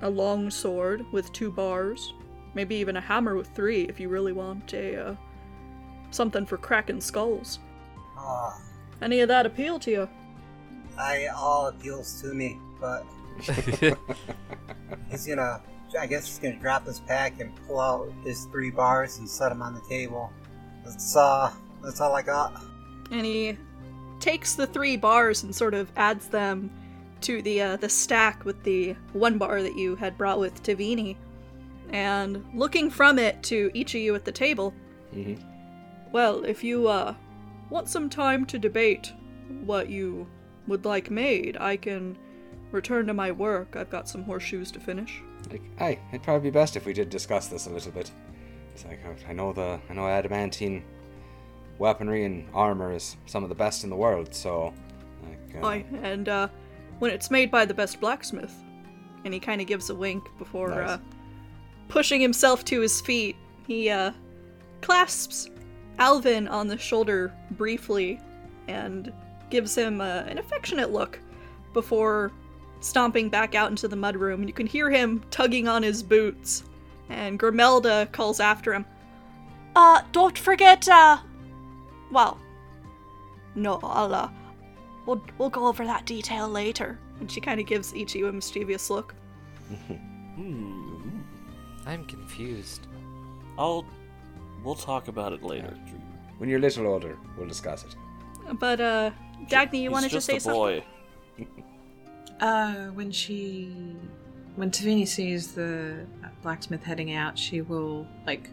a long sword with two bars maybe even a hammer with three if you really want a uh, something for cracking skulls. Ah, Any of that appeal to you? I all appeals to me, but <laughs> he's gonna. I guess he's gonna drop his pack and pull out his three bars and set them on the table. That's uh, that's all I got. And he takes the three bars and sort of adds them to the uh, the stack with the one bar that you had brought with Tavini. And looking from it to each of you at the table, hmm well, if you uh, want some time to debate what you would like made, I can return to my work. I've got some horseshoes to finish. Like, aye, it'd probably be best if we did discuss this a little bit. It's like uh, I know the I know adamantine weaponry and armor is some of the best in the world, so like, uh, Aye, and uh, when it's made by the best blacksmith, and he kind of gives a wink before Nice. uh, pushing himself to his feet, he uh, clasps Alvin on the shoulder briefly and gives him uh, an affectionate look before stomping back out into the mudroom. And you can hear him tugging on his boots, and Grimelda calls after him. Uh, don't forget, uh, well, no, I'll, uh, We'll, we'll go over that detail later. And she kind of gives Ichi a mischievous look. Hmm. I'm confused. I'll. We'll talk about it later, when you're a little older, we'll discuss it. But, uh, Dagny, you wanted to say a something? Boy. Uh, when she, when Tavini sees the blacksmith heading out, she will like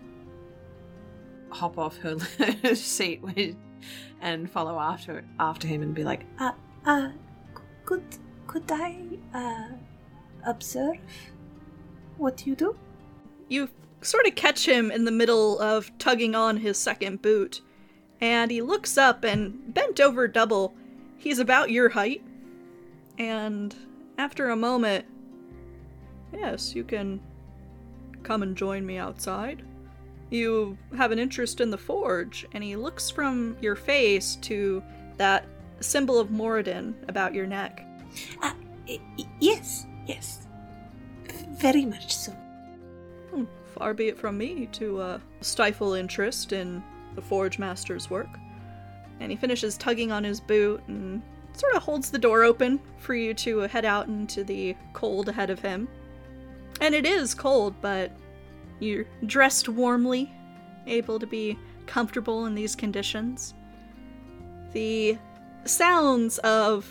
hop off her <laughs> seat with- and follow after after him and be like, Uh, uh, could could I uh observe what you do? You sort of catch him in the middle of tugging on his second boot. And he looks up and, bent over double, he's about your height. And after a moment, yes, you can come and join me outside. You have an interest in the forge, and he looks from your face to that symbol of Moradin about your neck. Uh, yes, yes, very much so. Hmm, far be it from me to uh, stifle interest in the Forge Master's work. And he finishes tugging on his boot and sort of holds the door open for you to head out into the cold ahead of him. And it is cold, but you're dressed warmly, able to be comfortable in these conditions. The sounds of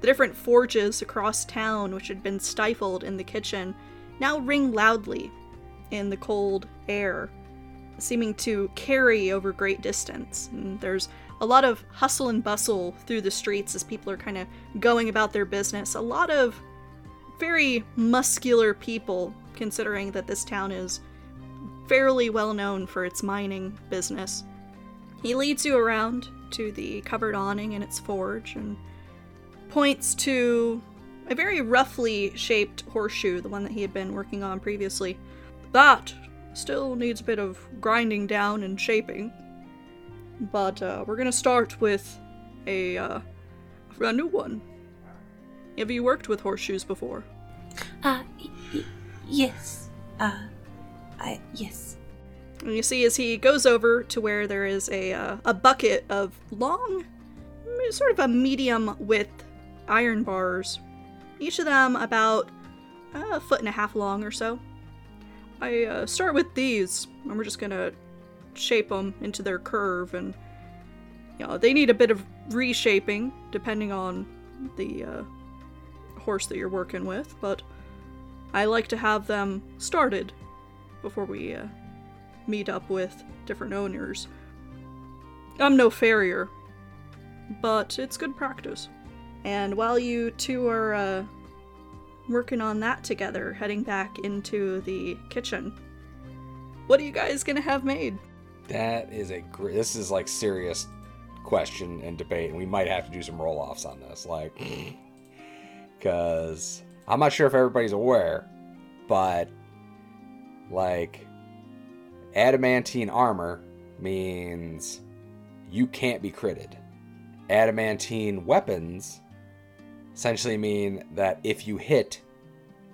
the different forges across town, which had been stifled in the kitchen, now ring loudly in the cold air, seeming to carry over great distance. And there's a lot of hustle and bustle through the streets as people are kind of going about their business. A lot of very muscular people, considering that this town is fairly well known for its mining business. He leads you around to the covered awning in its forge and points to a very roughly shaped horseshoe, the one that he had been working on previously. That still needs a bit of grinding down and shaping. But uh, we're gonna start with a uh, a new one. Have you worked with horseshoes before? Uh, y- y- yes. Uh, I yes. And you see as he goes over to where there is a uh, a bucket of long, sort of a medium width iron bars, each of them about a foot and a half long or so. I uh, start with these, and we're just gonna shape them into their curve, and you know they need a bit of reshaping depending on the uh, horse that you're working with, but I like to have them started before we uh, meet up with different owners. I'm no farrier, but it's good practice. And while you two are uh, working on that together, heading back into the kitchen, what are you guys gonna have made? That is a. This is like serious question and debate, and we might have to do some roll offs on this, like, <clears throat> because I'm not sure if everybody's aware, but like, adamantine armor means you can't be critted. Adamantine weapons essentially mean that if you hit,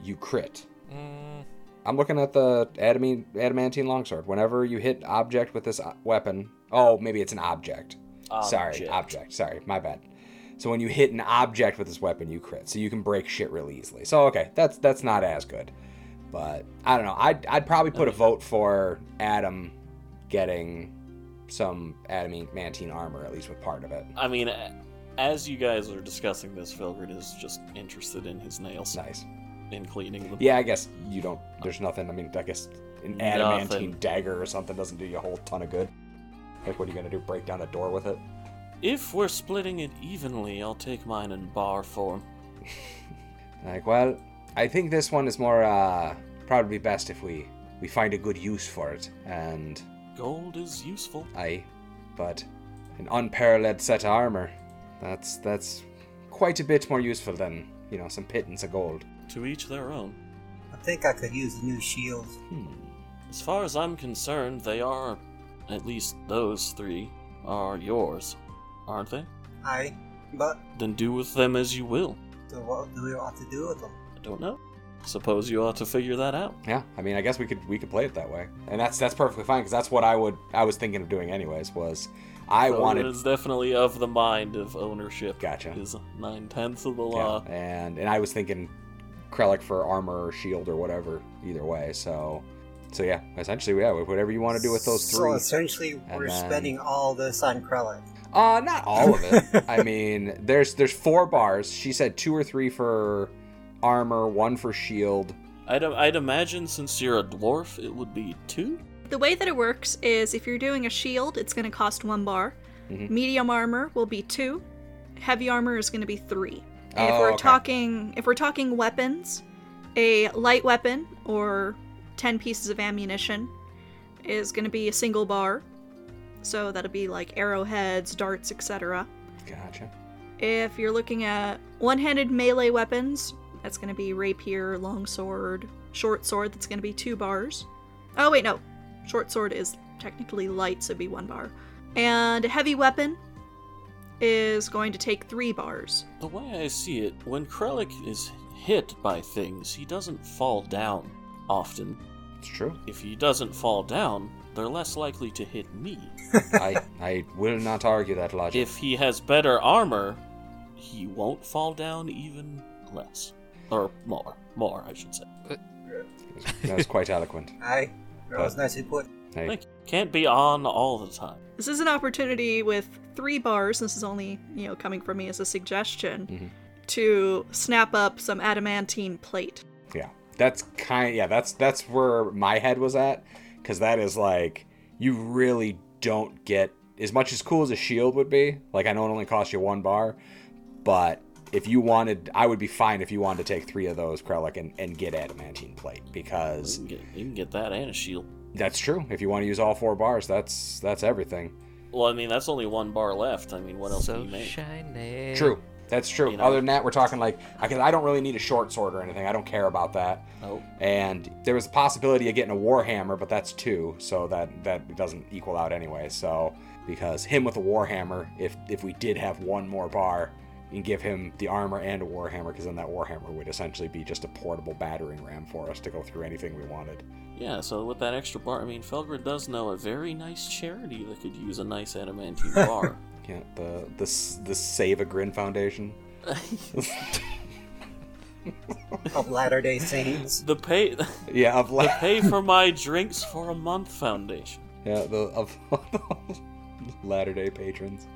you crit. Mm, I'm looking at the adamine, adamantine longsword. Whenever you hit object with this weapon, oh, maybe it's an object. Sorry, Object. object. Sorry, my bad. So when you hit an object with this weapon, you crit. So you can break shit really easily. So okay, that's that's not as good. But I don't know. I'd I'd probably put a vote for Adam getting some adamantine armor at least with part of it. I mean, as you guys are discussing this, Felgrid is just interested in his nails, Nice. in cleaning them. Yeah, I guess you don't. There's nothing. I mean, I guess an adamantine Nothing. dagger or something doesn't do you a whole ton of good. Like, what are you gonna do? Break down a door with it? If we're splitting it evenly, I'll take mine in bar form. <laughs> Like, well, I think this one is more uh probably best if we we find a good use for it. And Gold is useful. Aye, but an unparalleled set of armor. That's that's quite a bit more useful than you know some pittance of gold. To each their own. I think I could use a new shield. Hmm. As far as I'm concerned, they are, at least those three, are yours, aren't they? I. But Then do with them as you will. so what do we want to do with them? I don't know. Suppose you ought to figure that out. Yeah, I mean, I guess we could we could play it that way, and that's that's perfectly fine because that's what I would I was thinking of doing anyways. Was I Felgrid wanted It is definitely of the mind of ownership. Gotcha. Is nine tenths of the law. Yeah, law. and and I was thinking Krellic for armor or shield or whatever. Either way, so so yeah, essentially yeah, whatever you want to do with those three. So three. essentially, And we're then- spending all this on Krellic. Uh, not all of it. <laughs> I mean, there's there's four bars. She said two or three for armor, one for shield. I'd, I'd imagine since you're a dwarf, it would be two. The way that it works is if you're doing a shield, it's going to cost one bar. Mhm. Medium armor will be two. Heavy armor is going to be three. And if Oh, we're okay. talking, if we're talking weapons, a light weapon or ten pieces of ammunition is going to be a single bar. So that'll be like arrowheads, darts, etc. Gotcha. If you're looking at one-handed melee weapons, that's going to be rapier, longsword, short sword. That's going to be two bars. Oh wait, no, short sword is technically light, so it'd be one bar. And a heavy weapon is going to take three bars. The way I see it, when Krellic is hit by things, he doesn't fall down often. It's true. If he doesn't fall down, they're less likely to hit me. <laughs> I I will not argue that logic. If he has better armor, he won't fall down even less. Or more. More, I should say. that was quite eloquent. <laughs> Aye, that was But- nicely put. Hey, Like, can't be on all the time. This is an opportunity with three bars. This is only, you know, coming from me as a suggestion Mhm. to snap up some adamantine plate. yeah, that's kind. Yeah, that's that's where my head was at, because that is like you really don't get as much as cool as a shield would be. Like I know it only costs you one bar, but if you wanted, I would be fine if you wanted to take three of those Krellic and, and get adamantine plate You because can, get, you can get that and a shield. that's true. If you want to use all four bars, that's that's everything. Well, I mean, that's only one bar left. I mean, what else so can you make? shiny. True. That's true. You know? Other than that, we're talking like because I don't really need a short sword or anything. I don't care about that. Oh, And there was a possibility of getting a warhammer, but that's two, so that that doesn't equal out anyway. So because him with a warhammer, if if we did have one more bar, and give him the armor and a warhammer, because then that warhammer would essentially be just a portable battering ram for us to go through anything we wanted. yeah, so with that extra bar, I mean, Felgrid does know a very nice charity that could use a nice adamantine <laughs> bar. Yeah, the the s- the Save a Grin Foundation. <laughs> Of Latter Day Saints. the pay <laughs> Yeah, of the la- pay for my drinks for a month foundation. yeah the of Latter Day patrons.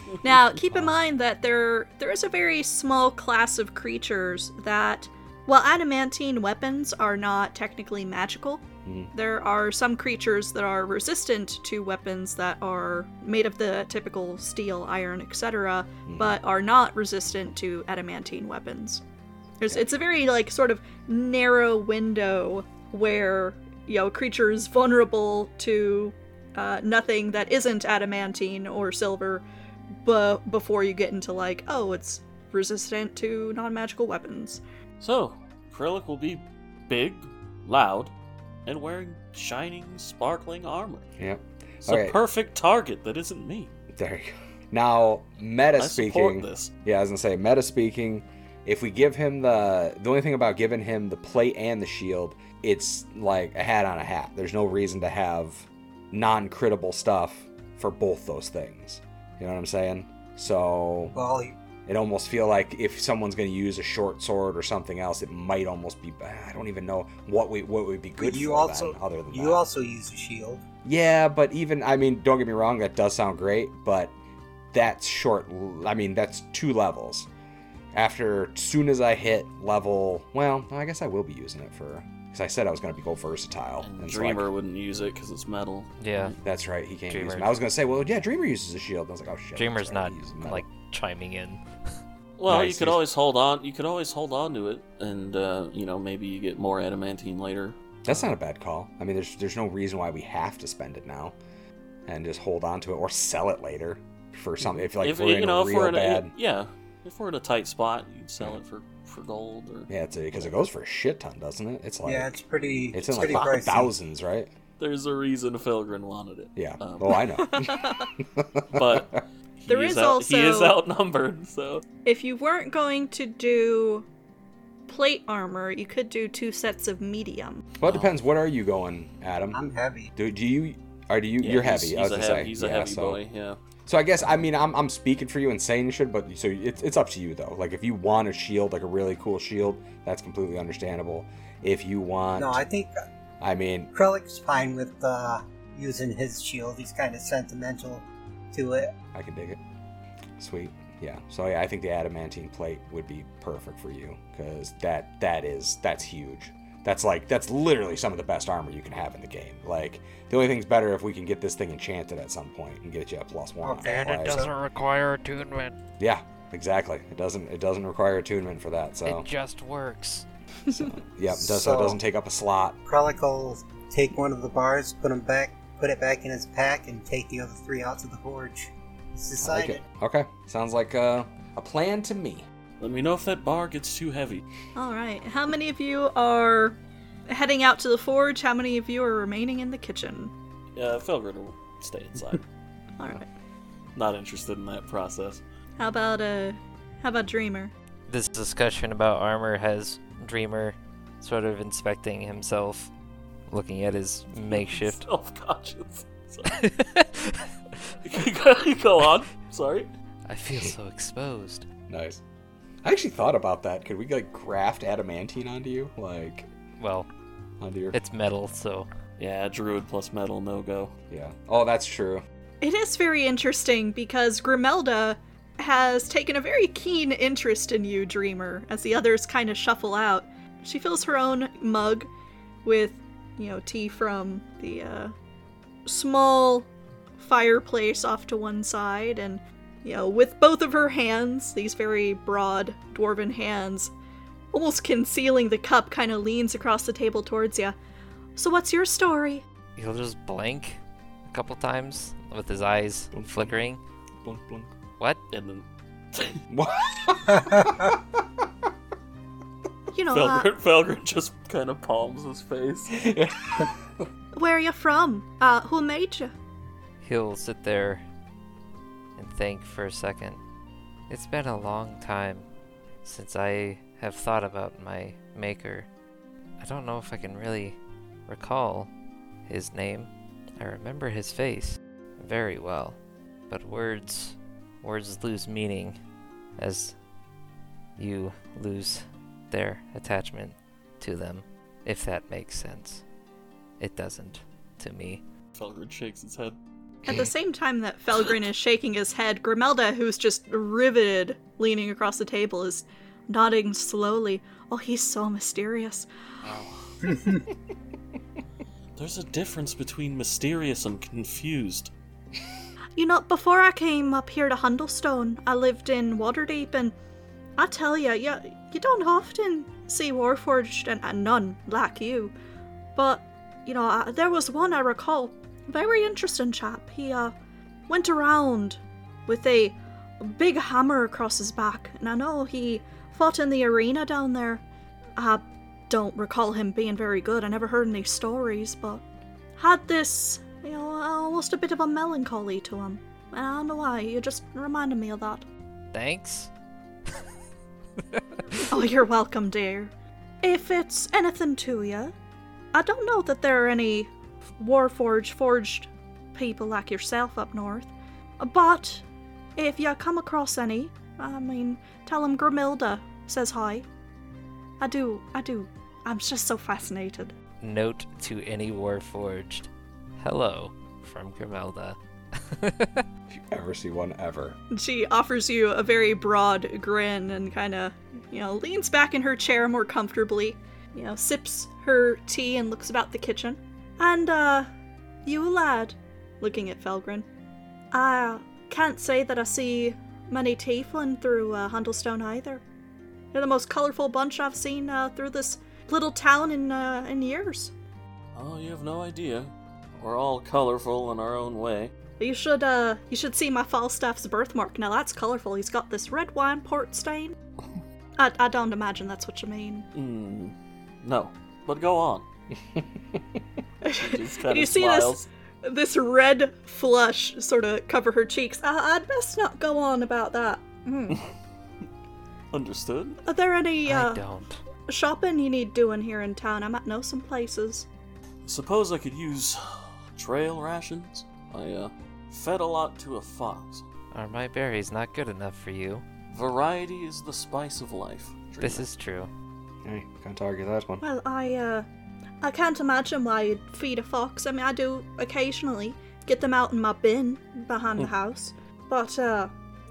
<laughs> Now, keep in mind that there there is a very small class of creatures that, while adamantine weapons are not technically magical, Mhm. there are some creatures that are resistant to weapons that are made of the typical steel, iron, etc., but are not resistant to adamantine weapons. There's, it's a very like sort of narrow window where you know creatures vulnerable to uh, nothing that isn't adamantine or silver but before you get into like oh it's resistant to non-magical weapons So, Krellic will be big, loud, and wearing shining, sparkling armor. Yep. It's Okay. a perfect target that isn't me. There you go. Now, meta I support speaking. this. Yeah, I was gonna say, meta speaking, If we give him the the only thing about giving him the plate and the shield, it's like a hat on a hat. There's no reason to have non-critable stuff for both those things. You know what I'm saying? So Well, it almost feel like if someone's going to use a short sword or something else, it might almost be. I don't even know what we what would be good you also then, other than you that. also use a shield. Yeah, but even I mean, don't get me wrong, that does sound great, but that's short. I mean, that's two levels. After soon as I hit level, well, I guess I will be using it for because I said I was going to be go versatile. And and so I- Dreamer wouldn't use it because it's metal. Yeah. that's right. He can't use Dreamer- it. I was going to say, well, yeah, Dreamer uses a shield. I was like, oh shit. Dreamer's right, not he like chiming in. <laughs> Well, Nice, you could he's- always hold on. You could always hold on to it, and uh, you know maybe you get more adamantine later. That's not a bad call. I mean, there's there's no reason why we have to spend it now, and just hold on to it or sell it later for something. If like if we're you in know a if real we're in bad, a yeah, if we're in a tight spot, you'd sell it for for gold or yeah, it's because it goes for a shit ton, doesn't it? It's like yeah, it's pretty. it's It's, in like pretty pricey. thousands, right? There's a reason Felgrin wanted it. Yeah. Um, oh, I know. <laughs> but <laughs> he There is is out, he is outnumbered. So If you weren't going to do plate armor, you could do two sets of medium. well, it depends. What are you going, Adam? I'm heavy. Do, do you? Are do you? yeah, you're he's- heavy. He's, I was a gonna heavy, say. he's a yeah, heavy so. boy. Yeah. So I guess I mean I'm I'm speaking for you and saying you should, but so it's it's up to you though. Like if you want a shield, like a really cool shield, that's completely understandable. If you want, No, I think I mean, Krellik's fine with uh, using his shield. He's kind of sentimental to it. I can dig it. Sweet. Yeah. So yeah, I think the adamantine plate would be perfect for you because that that is that's huge. That's like that's literally some of the best armor you can have in the game. Like the only thing's better if we can get this thing enchanted at some point and get you a plus one. Okay, And it Otherwise- doesn't require attunement. Yeah, exactly. It doesn't it doesn't require attunement for that. So, It just works. <laughs> so yeah, it does, so, So- it doesn't take up a slot. Krellik will take one of the bars, put him back, put it back in his pack, and take the other three out to the forge. It's I like it. Okay, sounds like uh, a plan to me. Let me know if that bar gets too heavy. All right. How many of you are heading out to the forge? How many of you are remaining in the kitchen? Uh, Felgrin will stay inside. <laughs> All right. Not interested in that process. How about uh how about Dreamer? This discussion about armor has Dreamer sort of inspecting himself, looking at his makeshift. <laughs> Self-conscious. <laughs> Sorry. Go on. Sorry. I feel so exposed. Nice. I actually thought about that. Could we like graft adamantine onto you, like Well, onto your? it's metal, so Yeah, druid plus metal, no go. Yeah. Oh, that's true. It is very interesting because Grimelda has taken a very keen interest in you, Dreamer, as the others kind of shuffle out. She fills her own mug with, you know, tea from the uh, small fireplace off to one side, and, you know, with both of her hands, these very broad dwarven hands, almost concealing the cup, kind of leans across the table towards you. So, what's your story? he'll just blink a couple times with his eyes flickering. Blunk, blunk. What? And then What? <laughs> <laughs> You know, uh, Felgrin, Felgrin just kind of palms his face. where are you from? Uh, who made you? He'll sit there and think for a second. It's been a long time since I have thought about my maker. I don't know if I can really recall his name. I remember his face very well, but words words lose meaning as you lose their attachment to them, if that makes sense. It doesn't to me. Felgrin shakes his head. At the same time that Felgrin is shaking his head, Grimelda, who's just riveted, leaning across the table, is nodding slowly. Oh, he's so mysterious. <laughs> There's a difference between mysterious and confused. You know, before I came up here to Hundelstone, I lived in Waterdeep, and I tell you, you, you don't often see Warforged and, and none like you. But, you know, I, there was one I recall, very interesting chap. He, uh, went around with a big hammer across his back, and I know he fought in the arena down there. I don't recall him being very good, I never heard any stories, but had this, you know, almost a bit of a melancholy to him. And I don't know why, you just reminded me of that. Thanks? <laughs> Oh, you're welcome, dear. If it's anything to you, I don't know that there are any Warforged forged people like yourself up north. But if you come across any, I mean, tell them Grimelda says hi. I do, I do. I'm just so fascinated. Note to any Warforged. Hello from Grimelda. <laughs> If you ever see one ever. She offers you a very broad grin and kind of, you know, leans back in her chair more comfortably, you know, sips her tea and looks about the kitchen. And, uh, you lad, looking at Felgren, I can't say that I see many tieflin through uh, Hundelstone either. They're the most colorful bunch I've seen uh, through this little town in uh, in years. Oh, you have no idea. We're all colorful in our own way. You should uh you should see my Falstaff's birthmark. Now that's colorful. He's got this red wine port stain. <laughs> I, I don't imagine that's what you mean. Hmm. No. But go on. <laughs> <laughs> She just And kind you of see smiles. this this red flush sort of cover her cheeks. I, I'd best not go on about that. Hmm. <laughs> Understood? Are there any I uh, don't. shopping you need doing here in town? I might know some places. Suppose I could use trail rations? I, uh, fed a lot to a fox. Are my berries not good enough for you? Variety is the spice of life. This is true. Hey, can't argue that one. Well, I uh I can't imagine why you'd feed a fox. I mean, I do occasionally get them out in my bin behind the house, but uh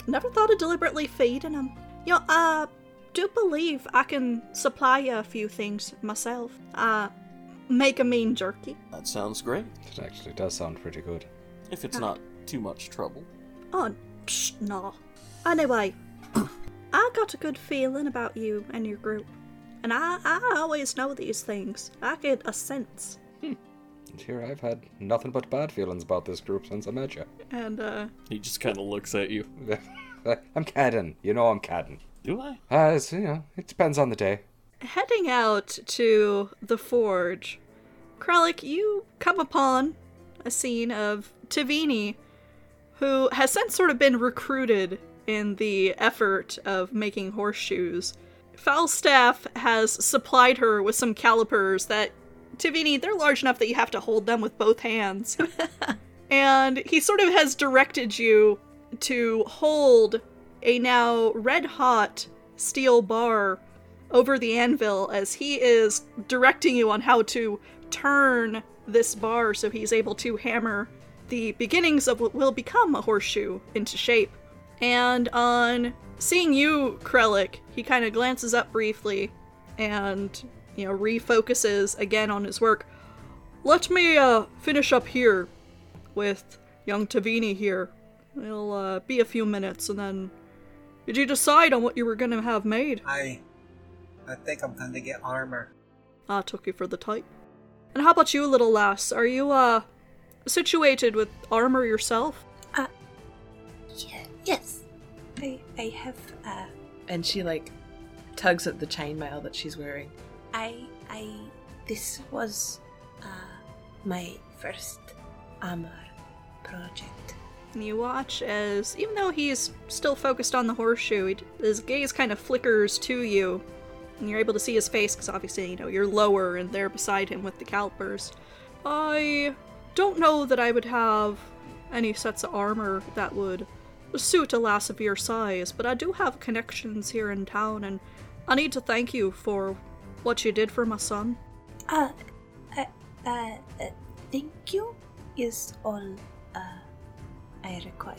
never thought of deliberately feeding them. You know, I do believe I can supply you a few things myself. Uh make a mean jerky. That sounds great. It actually does sound pretty good. If it's not too much trouble. Oh, psh, no. Anyway, <coughs> I got a good feeling about you and your group. And I, I always know these things. I get a sense. And here I've had nothing but bad feelings about this group since I met you. And, uh, He just kind of looks at you. <laughs> I'm cadding. You know I'm cadding. Do I? Uh, it's, you know, it depends on the day. heading out to the forge, Kralik, you come upon a scene of Tavini, who has since sort of been recruited in the effort of making horseshoes. Falstaff has supplied her with some calipers that, Tavini, they're large enough that you have to hold them with both hands. <laughs> and he sort of has directed you to hold a now red hot steel bar over the anvil as he is directing you on how to turn this bar so he's able to hammer the beginnings of what will become a horseshoe into shape. And on seeing you, Krellick, he kind of glances up briefly and, you know, refocuses again on his work. Let me uh, finish up here with young Tavini here. It'll uh, be a few minutes and then. Did you decide on what you were gonna have made? I, I think I'm gonna get armor. I took you for the type. And how about you, little lass? Are you, uh, situated with armor yourself? Uh. Yeah, yes. I, I have, uh, And she like tugs at the chainmail that she's wearing. I, I, this was, uh, my first armor project. And you watch as, even though he's still focused on the horseshoe, he, his gaze kind of flickers to you. And you're able to see his face, because obviously, you know, you're lower and there beside him with the calipers. I don't know that I would have any sets of armor that would suit a lass of your size, but I do have connections here in town, and I need to thank you for what you did for my son. Uh, uh, uh, uh thank you is all, uh, I require.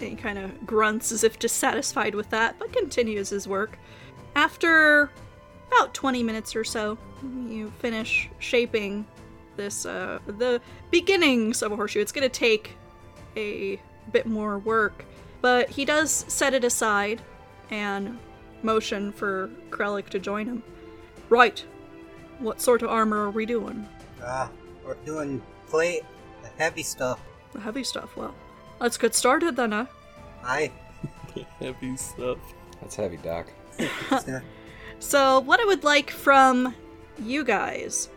And he kind of grunts as if dissatisfied with that, but continues his work. After about 20 minutes or so, you finish shaping this, uh, the beginnings of a horseshoe. It's going to take a bit more work, but he does set it aside and motion for Krellick to join him. Right. What sort of armor are we doing? Uh, we're doing plate, the heavy stuff. The heavy stuff. Well, let's get started then, huh? I, <laughs> Heavy stuff. That's heavy, Doc. <laughs> So, what I would like from you guys,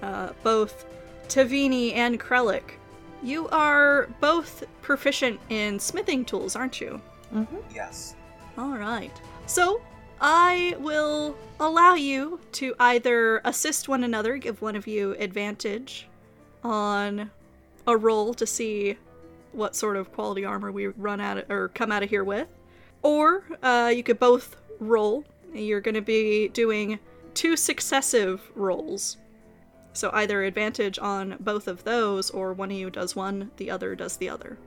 uh, both Tavini and Krellick, you are both proficient in smithing tools, aren't you? Mm-hmm. yes. All right. So, I will allow you to either assist one another, give one of you advantage on a roll to see what sort of quality armor we run out of, or come out of here with, or uh, you could both roll. You're going to be doing two successive rolls. So either advantage on both of those, or one of you does one, the other does the other.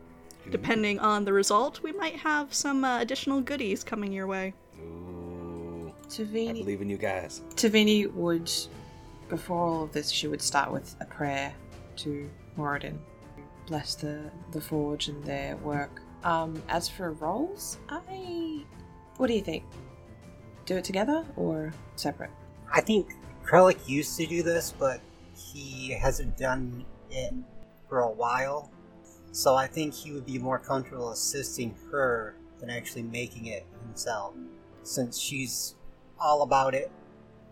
Depending on the result, we might have some uh, additional goodies coming your way. Ooh, I believe in you guys. Tavini would, before all of this, she would start with a prayer to Moradin. Bless the, the forge and their work. Um, as for roles, I. What do you think? Do it together or separate? I think Krellick used to do this, but he hasn't done it for a while. So I think he would be more comfortable assisting her than actually making it himself. Since she's all about it,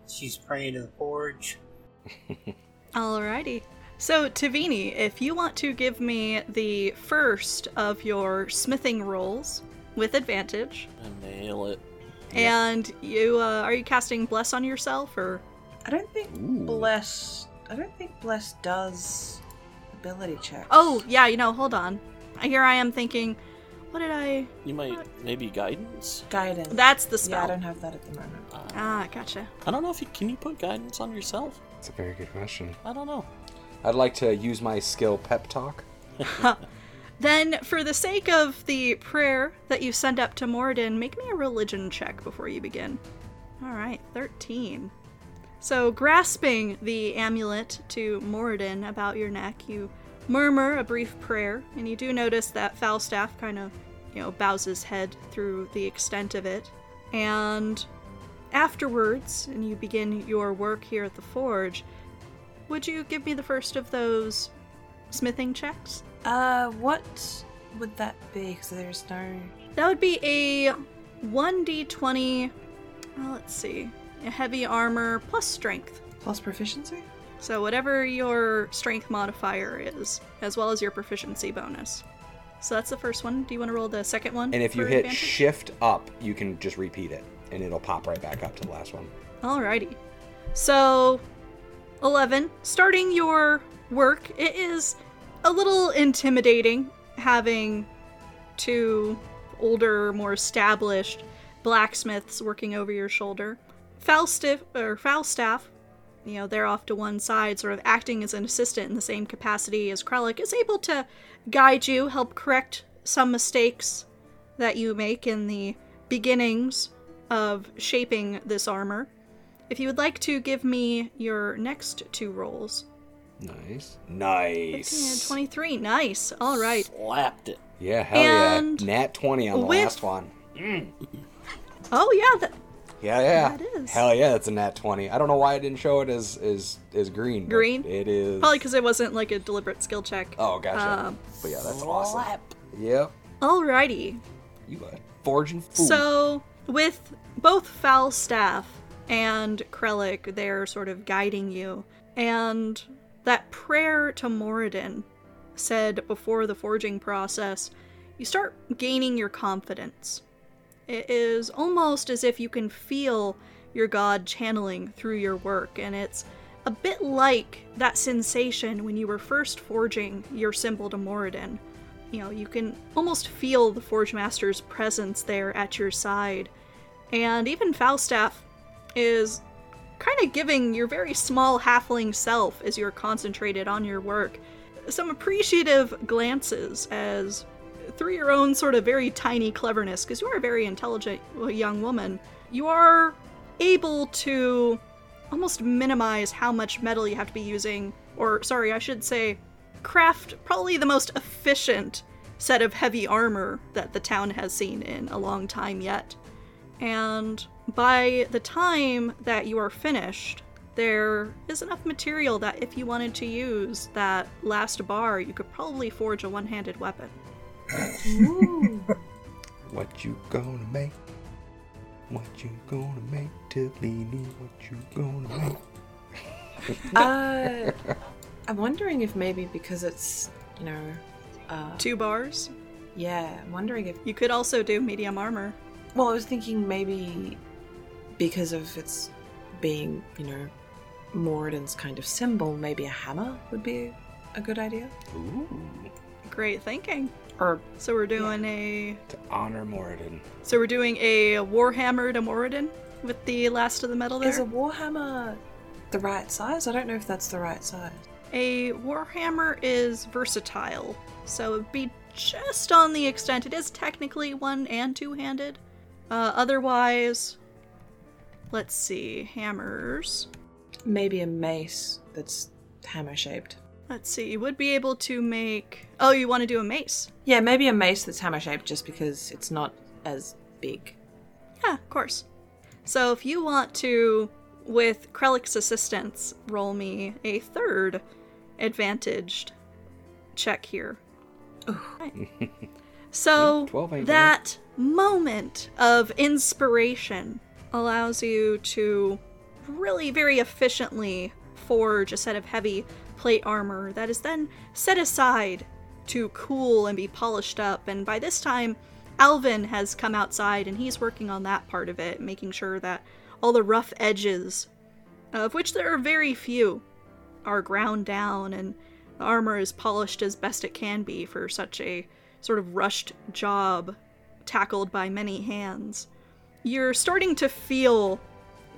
she's praying to the forge. <laughs> Alrighty. So, Tavini, if you want to give me the first of your smithing rolls with advantage, And nail it. and you uh, are you casting bless on yourself or I don't think Ooh. Bless. I don't think Bless does ability checks. Oh, yeah, you know, hold on. Here I am thinking, what did I You might maybe guidance. guidance. That's the spell. Yeah. I don't have that at the moment. Uh, Ah, gotcha. I don't know if you can you put guidance on yourself. That's a very good question. I don't know. I'd like to use my skill pep talk. <laughs> Then, for the sake of the prayer that you send up to Moradin, make me a religion check before you begin. Alright, 13. So, grasping the amulet to Moradin about your neck, you murmur a brief prayer, and you do notice that Falstaff kind of, you know, bows his head through the extent of it. And afterwards, and you begin your work here at the forge, would you give me the first of those smithing checks? Uh, what would that be? Because there's no. That would be a 1d20. Well, let's see. A heavy armor plus strength. Plus proficiency? So, whatever your strength modifier is, as well as your proficiency bonus. So, that's the first one. Do you want to roll the second one? And if you hit advantage? shift up, you can just repeat it, and it'll pop right back up to the last one. Alrighty. So, 11. Starting your work, it is a little intimidating having two older, more established blacksmiths working over your shoulder. Falstaff, or Falstaff, you know, they're off to one side, sort of acting as an assistant in the same capacity as Krellick, is able to guide you, help correct some mistakes that you make in the beginnings of shaping this armor. If you would like to give me your next two rolls. Nice. Nice. 23. Nice. All right. Slapped it. Yeah, hell And yeah. Nat 20 on the with- last one. Oh, yeah. That, Yeah, yeah. That is. Hell yeah, it's a nat 20. I don't know why I didn't show it as as, as green. Green? It is. probably because it wasn't like a deliberate skill check. Oh, gotcha. Um, but yeah, that's awesome. Yep. Alrighty. You a forging fool. So, with both Falstaff and Krellick, they're sort of guiding you. And that prayer to Moradin said before the forging process, you start gaining your confidence. It is almost as if you can feel your god channeling through your work, and it's a bit like that sensation when you were first forging your symbol to Moradin. You know, you can almost feel the Forge Master's presence there at your side. And even Falstaff is kind of giving your very small halfling self, as you're concentrated on your work, some appreciative glances as through your own sort of very tiny cleverness, because you are a very intelligent young woman, you are able to almost minimize how much metal you have to be using, or sorry, I should say, craft probably the most efficient set of heavy armor that the town has seen in a long time yet. And by the time that you are finished, there is enough material that if you wanted to use that last bar, you could probably forge a one handed weapon. What you gonna make? What you gonna make, Tiffany? What you gonna make? <laughs> Uh, I'm wondering if maybe because it's, you know, uh, Two bars. yeah, I'm wondering if. You could also do medium armor. Well, I was thinking maybe because of its being, you know, Moradin's kind of symbol, maybe a hammer would be a good idea. Ooh. Great thinking. Or So we're doing a To honor Moradin. so we're doing a Warhammer to Moradin with the last of the metal there. is a warhammer the right size? I don't know if that's the right size. A warhammer is versatile, so it'd be just on the extent it is technically one and two-handed. Uh, otherwise, let's see, hammers. Maybe a mace that's hammer shaped. Let's see, you would be able to make. Oh, you want to do a mace? Yeah, maybe a mace that's hammer shaped just because it's not as big. Yeah, of course. So if you want to, with Krellick's assistance, roll me a third advantaged check here. Right. So <laughs> 12 ain't that moment of inspiration allows you to really very efficiently forge a set of heavy plate armor that is then set aside to cool and be polished up. And by this time, Alvin has come outside and he's working on that part of it, making sure that all the rough edges, of which there are very few, are ground down and the armor is polished as best it can be for such a sort of rushed job tackled by many hands. You're starting to feel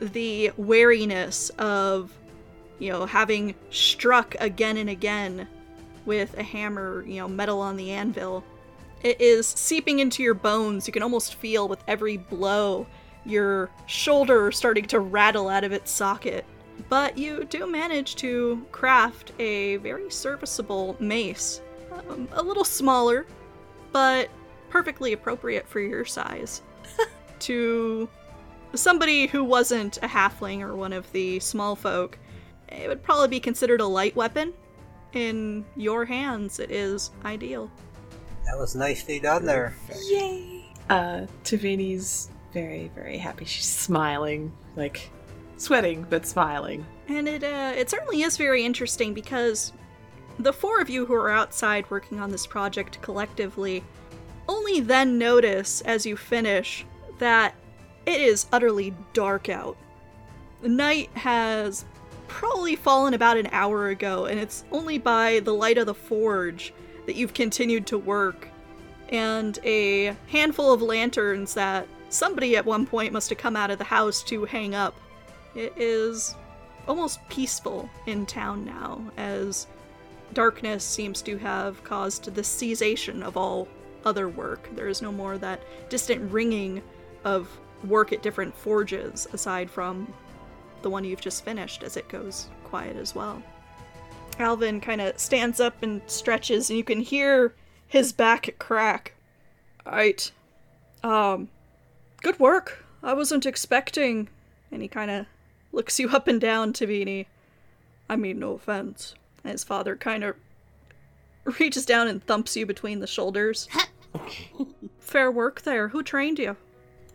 the wariness of, you know, having struck again and again with a hammer, you know, metal on the anvil. It is seeping into your bones. You can almost feel with every blow your shoulder starting to rattle out of its socket. But you do manage to craft a very serviceable mace. Um, a little smaller, but perfectly appropriate for your size. <laughs> to somebody who wasn't a halfling or one of the small folk, it would probably be considered a light weapon. In your hands, it is ideal. That was nicely done there. Yay! Uh, Tavini's very, very happy. She's smiling, like sweating, but smiling. And it uh, it certainly is very interesting because the four of you who are outside working on this project collectively only then notice as you finish that it is utterly dark out. The night has probably fallen about an hour ago, and it's only by the light of the forge that you've continued to work, and a handful of lanterns that somebody at one point must have come out of the house to hang up. It is almost peaceful in town now, as darkness seems to have caused the cessation of all other work. There is no more that distant ringing of work at different forges, aside from the one you've just finished, as it goes quiet as well. Alvin kind of stands up and stretches, and you can hear his back crack. Right. Um, good work. I wasn't expecting. And he kind of looks you up and down, Tavini. I mean, no offense. And his father kind of reaches down and thumps you between the shoulders. <laughs> Fair work there. Who trained you?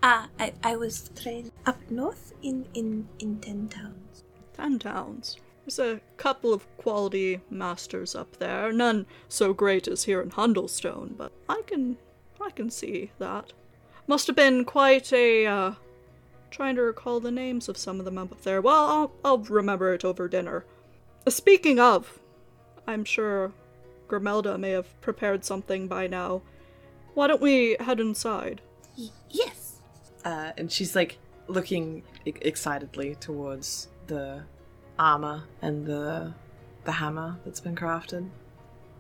Ah, I, I was trained up north in, in, in ten towns. Ten towns. There's a couple of quality masters up there, none so great as here in Hundelstone, but I can I can see that. Must have been quite a uh trying to recall the names of some of them up there. Well, I'll I'll remember it over dinner. Speaking of, I'm sure Grimelda may have prepared something by now. Why don't we head inside? Y- yes. Uh, and she's like looking e- excitedly towards the armor and the the hammer that's been crafted,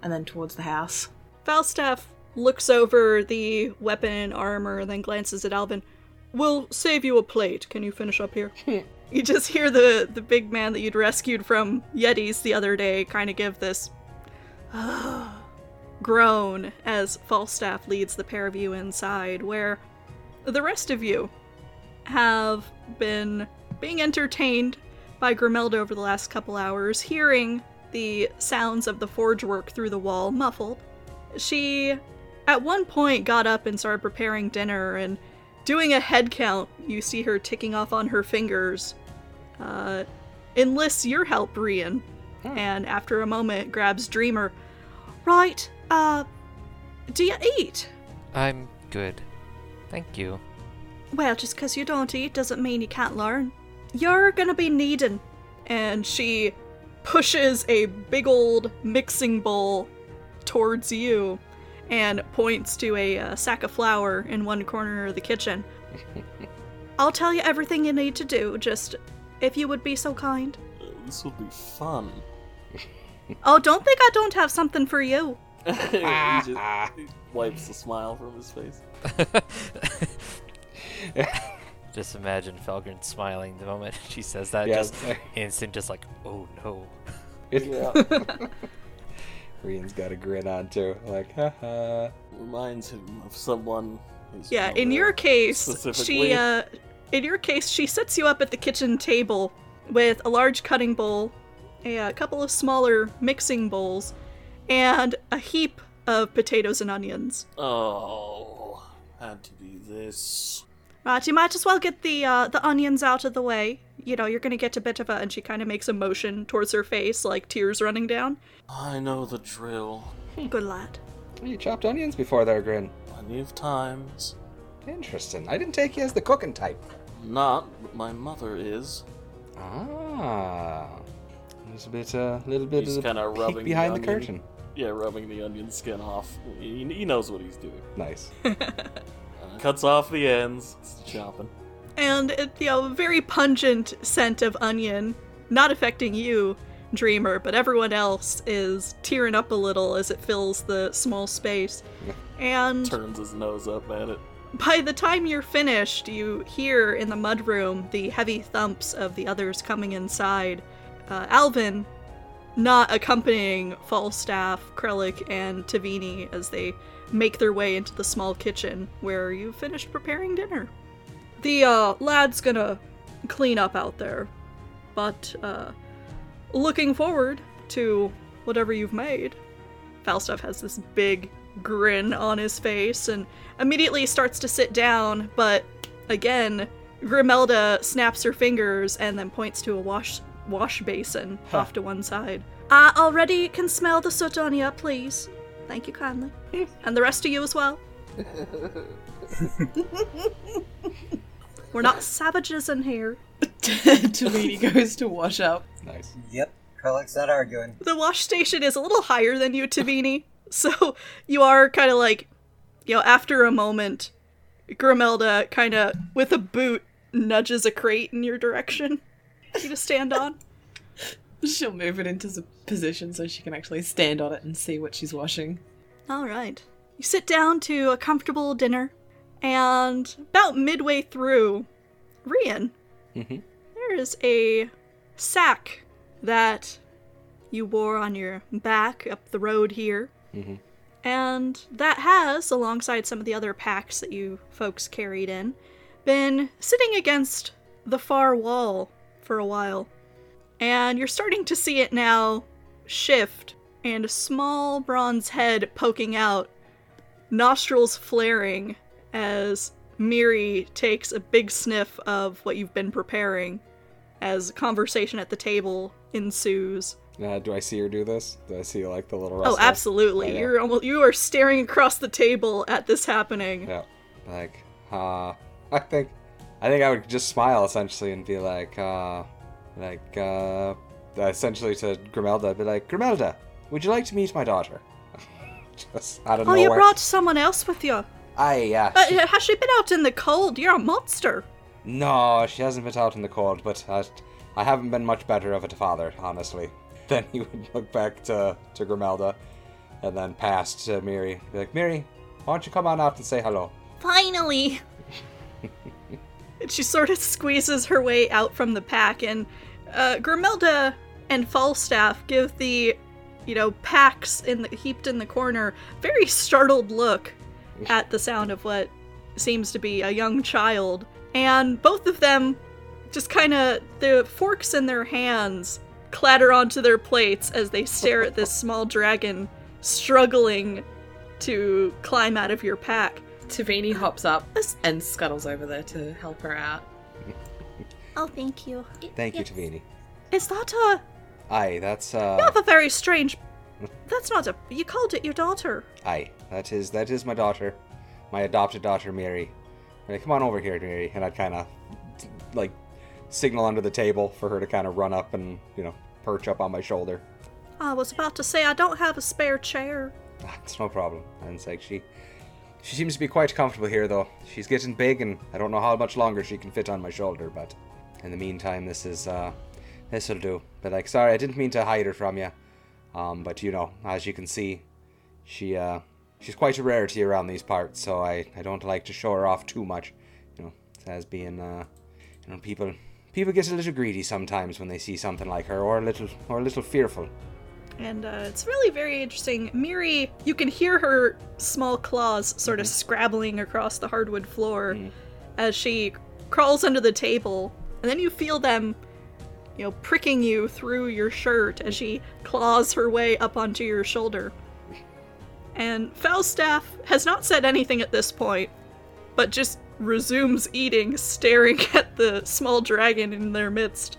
and then towards the house. Falstaff looks over the weapon and armor, then glances at Alvin. We'll save you a plate. Can you finish up here? <laughs> you just hear the the big man that you'd rescued from Yetis the other day kind of give this <sighs> groan as Falstaff leads the pair of you inside, where the rest of you have been being entertained by Grimelda over the last couple hours, hearing the sounds of the forge work through the wall muffled. She, at one point, got up and started preparing dinner and doing a head count. You see her ticking off on her fingers. Uh, enlists your help, Rian, and after a moment grabs Dreamer. Right, uh, do you eat? I'm good. Thank you. Well, just 'cause you don't eat doesn't mean you can't learn. You're gonna be needing. And she pushes a big old mixing bowl towards you and points to a uh, sack of flour in one corner of the kitchen. <laughs> I'll tell you everything you need to do, just if you would be so kind. Uh, This would be fun. <laughs> Oh, don't think I don't have something for you. <laughs> he just he wipes the smile from his face. <laughs> Just imagine Felgren smiling the moment <laughs> she says that. Yeah, just instant, just like, oh no. <laughs> Yeah. Rian's got a grin on too. Like, haha. Reminds him of someone. his Yeah, in your case, she uh in your case, she sets you up at the kitchen table with a large cutting bowl, a, couple of smaller mixing bowls, and a heap of potatoes and onions. Oh, had to be this. Right, you might as well get the uh, the onions out of the way. You know, you're gonna get a bit of a and she kind of makes a motion towards her face, like tears running down. I know the drill. Good lad. You chopped onions before there, Grin. Plenty of times. Interesting. I didn't take you as the cooking type. Not, but my mother is. Ah. There's a bit, uh, little bit He's of the kinda peek rubbing the behind the, onion. curtain. Yeah, rubbing the onion skin off. He, he knows what he's doing. Nice. Uh, <laughs> cuts off the ends. It's chopping. and it, you know, very pungent scent of onion, not affecting you, Dreamer, but everyone else is tearing up a little as it fills the small space. And Turns his nose up at it. by the time you're finished, you hear in the mudroom the heavy thumps of the others coming inside. Uh, Alvin, not accompanying Falstaff, Krellick, and Tavini as they make their way into the small kitchen where you've finished preparing dinner. The uh, lad's gonna clean up out there, but uh, looking forward to whatever you've made. Falstaff has this big grin on his face and immediately starts to sit down, but again, Grimelda snaps her fingers and then points to a wash wash basin off to one side. I already can smell the soot on you, please. Thank you kindly. <laughs> and the rest of you as well. <laughs> We're not savages in here. <laughs> Tavini goes to wash up. Nice. Yep, Krellick's not arguing. The wash station is a little higher than you, Tavini. So you are kind of like, you know, after a moment, Grimelda kind of, with a boot, nudges a crate in your direction for you to stand on. <laughs> She'll move it into the position so she can actually stand on it and see what she's washing. All right. You sit down to a comfortable dinner, and about midway through, Rian, Mhm. there is a sack that you wore on your back up the road here. Mhm. And that has, alongside some of the other packs that you folks carried in, been sitting against the far wall for a while. And you're starting to see it now shift, and a small bronze head poking out, nostrils flaring as Miri takes a big sniff of what you've been preparing as conversation at the table ensues. Uh, do I see her do this? Do I see like the little Oh, absolutely. Oh, yeah. You're almost you are staring across the table at this happening. Yeah. Like, uh, I think, I think I would just smile essentially and be like, uh, like, uh, essentially to Grimelda, I'd be like, Grimelda, would you like to meet my daughter? <laughs> just out of Oh, nowhere. Oh, you brought someone else with you. Aye, yeah. Uh, she- has she been out in the cold? You're a monster. No, she hasn't been out in the cold, but I, I haven't been much better of a father, honestly. <laughs> Then he would look back to, to Grimelda and then pass to Miri. Be like, Miri, why don't you come on out and say hello? Finally. And <laughs> she sort of squeezes her way out from the pack, and uh, Grimelda and Falstaff give the, you know, packs in the heaped in the corner very startled look at the sound of what seems to be a young child, and both of them just kind of the forks in their hands clatter onto their plates as they stare at this <laughs> small dragon struggling to climb out of your pack. Tavini hops up and scuttles over there to help her out. <laughs> Oh, thank you. Thank you, Tavini. Is that a? Aye, that's, You uh, have a very strange. <laughs> That's not a. You called it your daughter. aye, that is, that is my daughter. My adopted daughter, Miri. Like, come on over here, Mary. And I'd kind of like signal under the table for her to kind of run up and you know perch up on my shoulder. I was about to say I don't have a spare chair. <laughs> That's no problem. And it's like she she seems to be quite comfortable here though. She's getting big and I don't know how much longer she can fit on my shoulder, but in the meantime this is uh this'll do. But like sorry, I didn't mean to hide her from you. Um but you know, as you can see, she uh she's quite a rarity around these parts, so I I don't like to show her off too much. You know, as being uh you know people people get a little greedy sometimes when they see something like her or a little or a little fearful. And uh, it's really very interesting. Miri, you can hear her small claws sort of scrabbling across the hardwood floor as she crawls under the table, and then you feel them, you know, pricking you through your shirt as she claws her way up onto your shoulder. And Falstaff has not said anything at this point, but just resumes eating, staring <laughs> at the small dragon in their midst.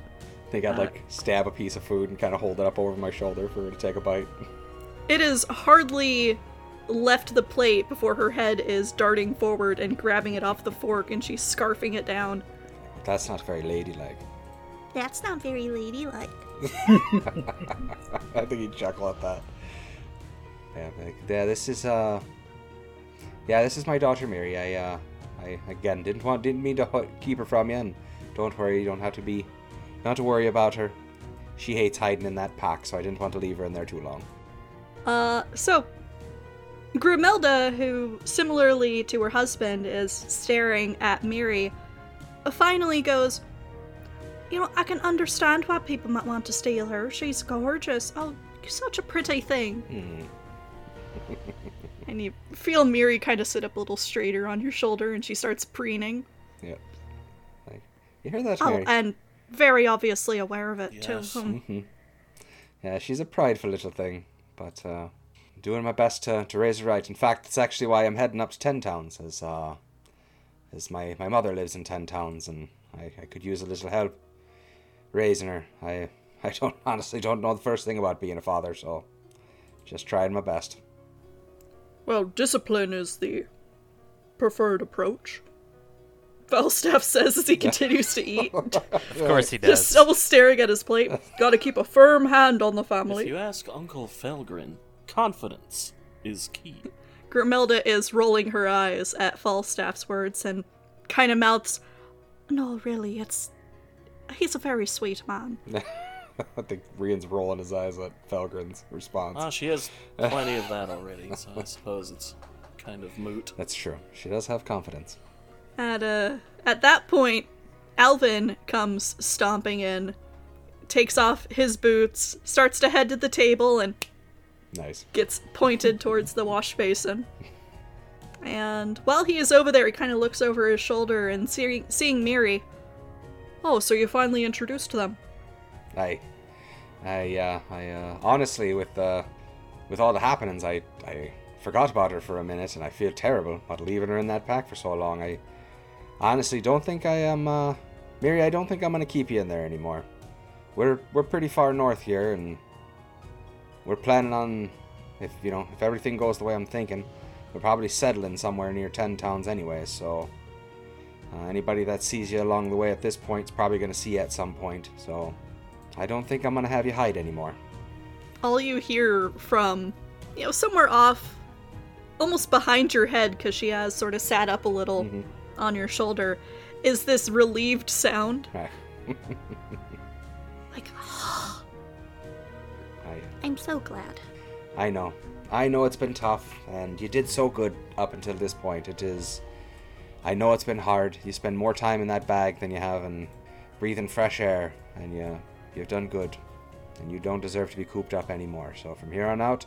I think I'd like stab a piece of food and kind of hold it up over my shoulder for her to take a bite. It is hardly left the plate before her head is darting forward and grabbing it off the fork and she's scarfing it down. That's not very ladylike. That's not very ladylike. <laughs> I think he'd chuckle at that. Yeah, like, yeah. This is uh, yeah, this is my daughter Mary. I uh, I again didn't want, didn't mean to ho- keep her from you, and don't worry, you don't have to be, don't to worry about her. She hates hiding in that pack, so I didn't want to leave her in there too long. Uh, so Grimelda, who similarly to her husband is staring at Miri, finally goes, You know, I can understand why people might want to steal her. She's gorgeous. Oh, such a pretty thing. Hmm. <laughs> And you feel Miri kind of sit up a little straighter on your shoulder and she starts preening. Yep. Like, you hear that, Miri? Oh, and very obviously aware of it, Yes. too. Hmm. hmm Yeah, she's a prideful little thing, but uh, doing my best to, to raise her right. In fact, that's actually why I'm heading up to Ten Towns, as uh, as my, my mother lives in Ten Towns, and I, I could use a little help raising her. I I don't <laughs> honestly don't know the first thing about being a father, so just trying my best. Well, discipline is the preferred approach. Falstaff says as he <laughs> continues to eat, <laughs> Of course he does. just does. still staring at his plate. Gotta keep a firm hand on the family. If family. you ask Uncle Felgrin, confidence is key. Grimelda is rolling her eyes at Falstaff's words and kind of mouths, No, really, it's. He's a very sweet man. <laughs> I think Rian's rolling his eyes at Felgren's response. Ah, she has plenty of that already, so I suppose it's kind of moot. That's true. She does have confidence. At uh, at that point, Alvin comes stomping in, takes off his boots, starts to head to the table, and Nice. gets pointed towards the wash basin. And while he is over there, he kind of looks over his shoulder and seeing seeing Miri. Oh, so you finally introduced them? I, I, uh, I, uh, honestly, with, uh, with all the happenings, I, I forgot about her for a minute, and I feel terrible about leaving her in that pack for so long. I honestly don't think I am, uh, Mary, I don't think I'm gonna keep you in there anymore. We're, we're pretty far north here, and we're planning on, if, you know, if everything goes the way I'm thinking, we're probably settling somewhere near Ten Towns anyway, so... Uh, anybody that sees you along the way at this point is probably going to see you at some point, so I don't think I'm gonna have you hide anymore. All you hear from, you know, somewhere off, almost behind your head, because she has sort of sat up a little Mhm. On your shoulder, is this relieved sound. <laughs> <gasps> I, Like, I'm so glad. I know, I know it's been tough, and you did so good up until this point. It is, I know it's been hard. You spend more time in that bag than you have in breathing fresh air, and you you've done good, and you don't deserve to be cooped up anymore. So from here on out,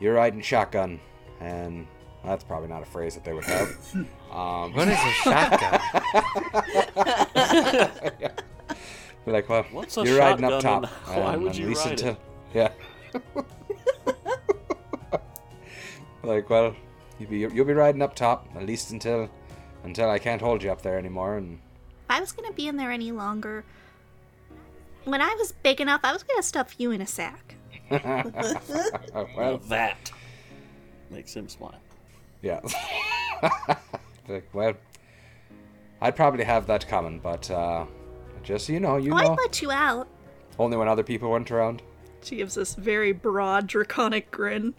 you're riding shotgun, and that's probably not a phrase that they would have. <laughs> Um, What is a <laughs> shotgun? Be like, well, What's you're riding up top. and <laughs> why and would you least ride until, it? Yeah. like, well, you'll be you'll be riding up top at least until until I can't hold you up there anymore. And If I was gonna be in there any longer, when I was big enough, I was gonna stuff you in a sack. well, Well, that makes him smile. Yeah. <laughs> well, I'd probably have that coming, but uh, just so you know, you Oh, know, I'd let you out. only when other people weren't around. She gives this very broad, draconic grin.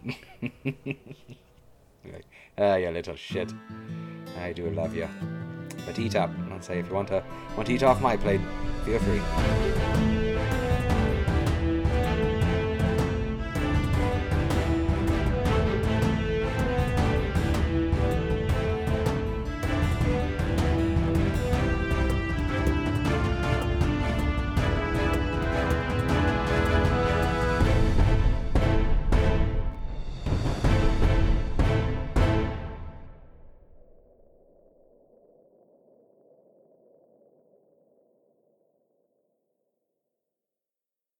You're <laughs> like, ah, you little shit. I do love you. But eat up. I'd say if you want to want to eat off my plate, feel free.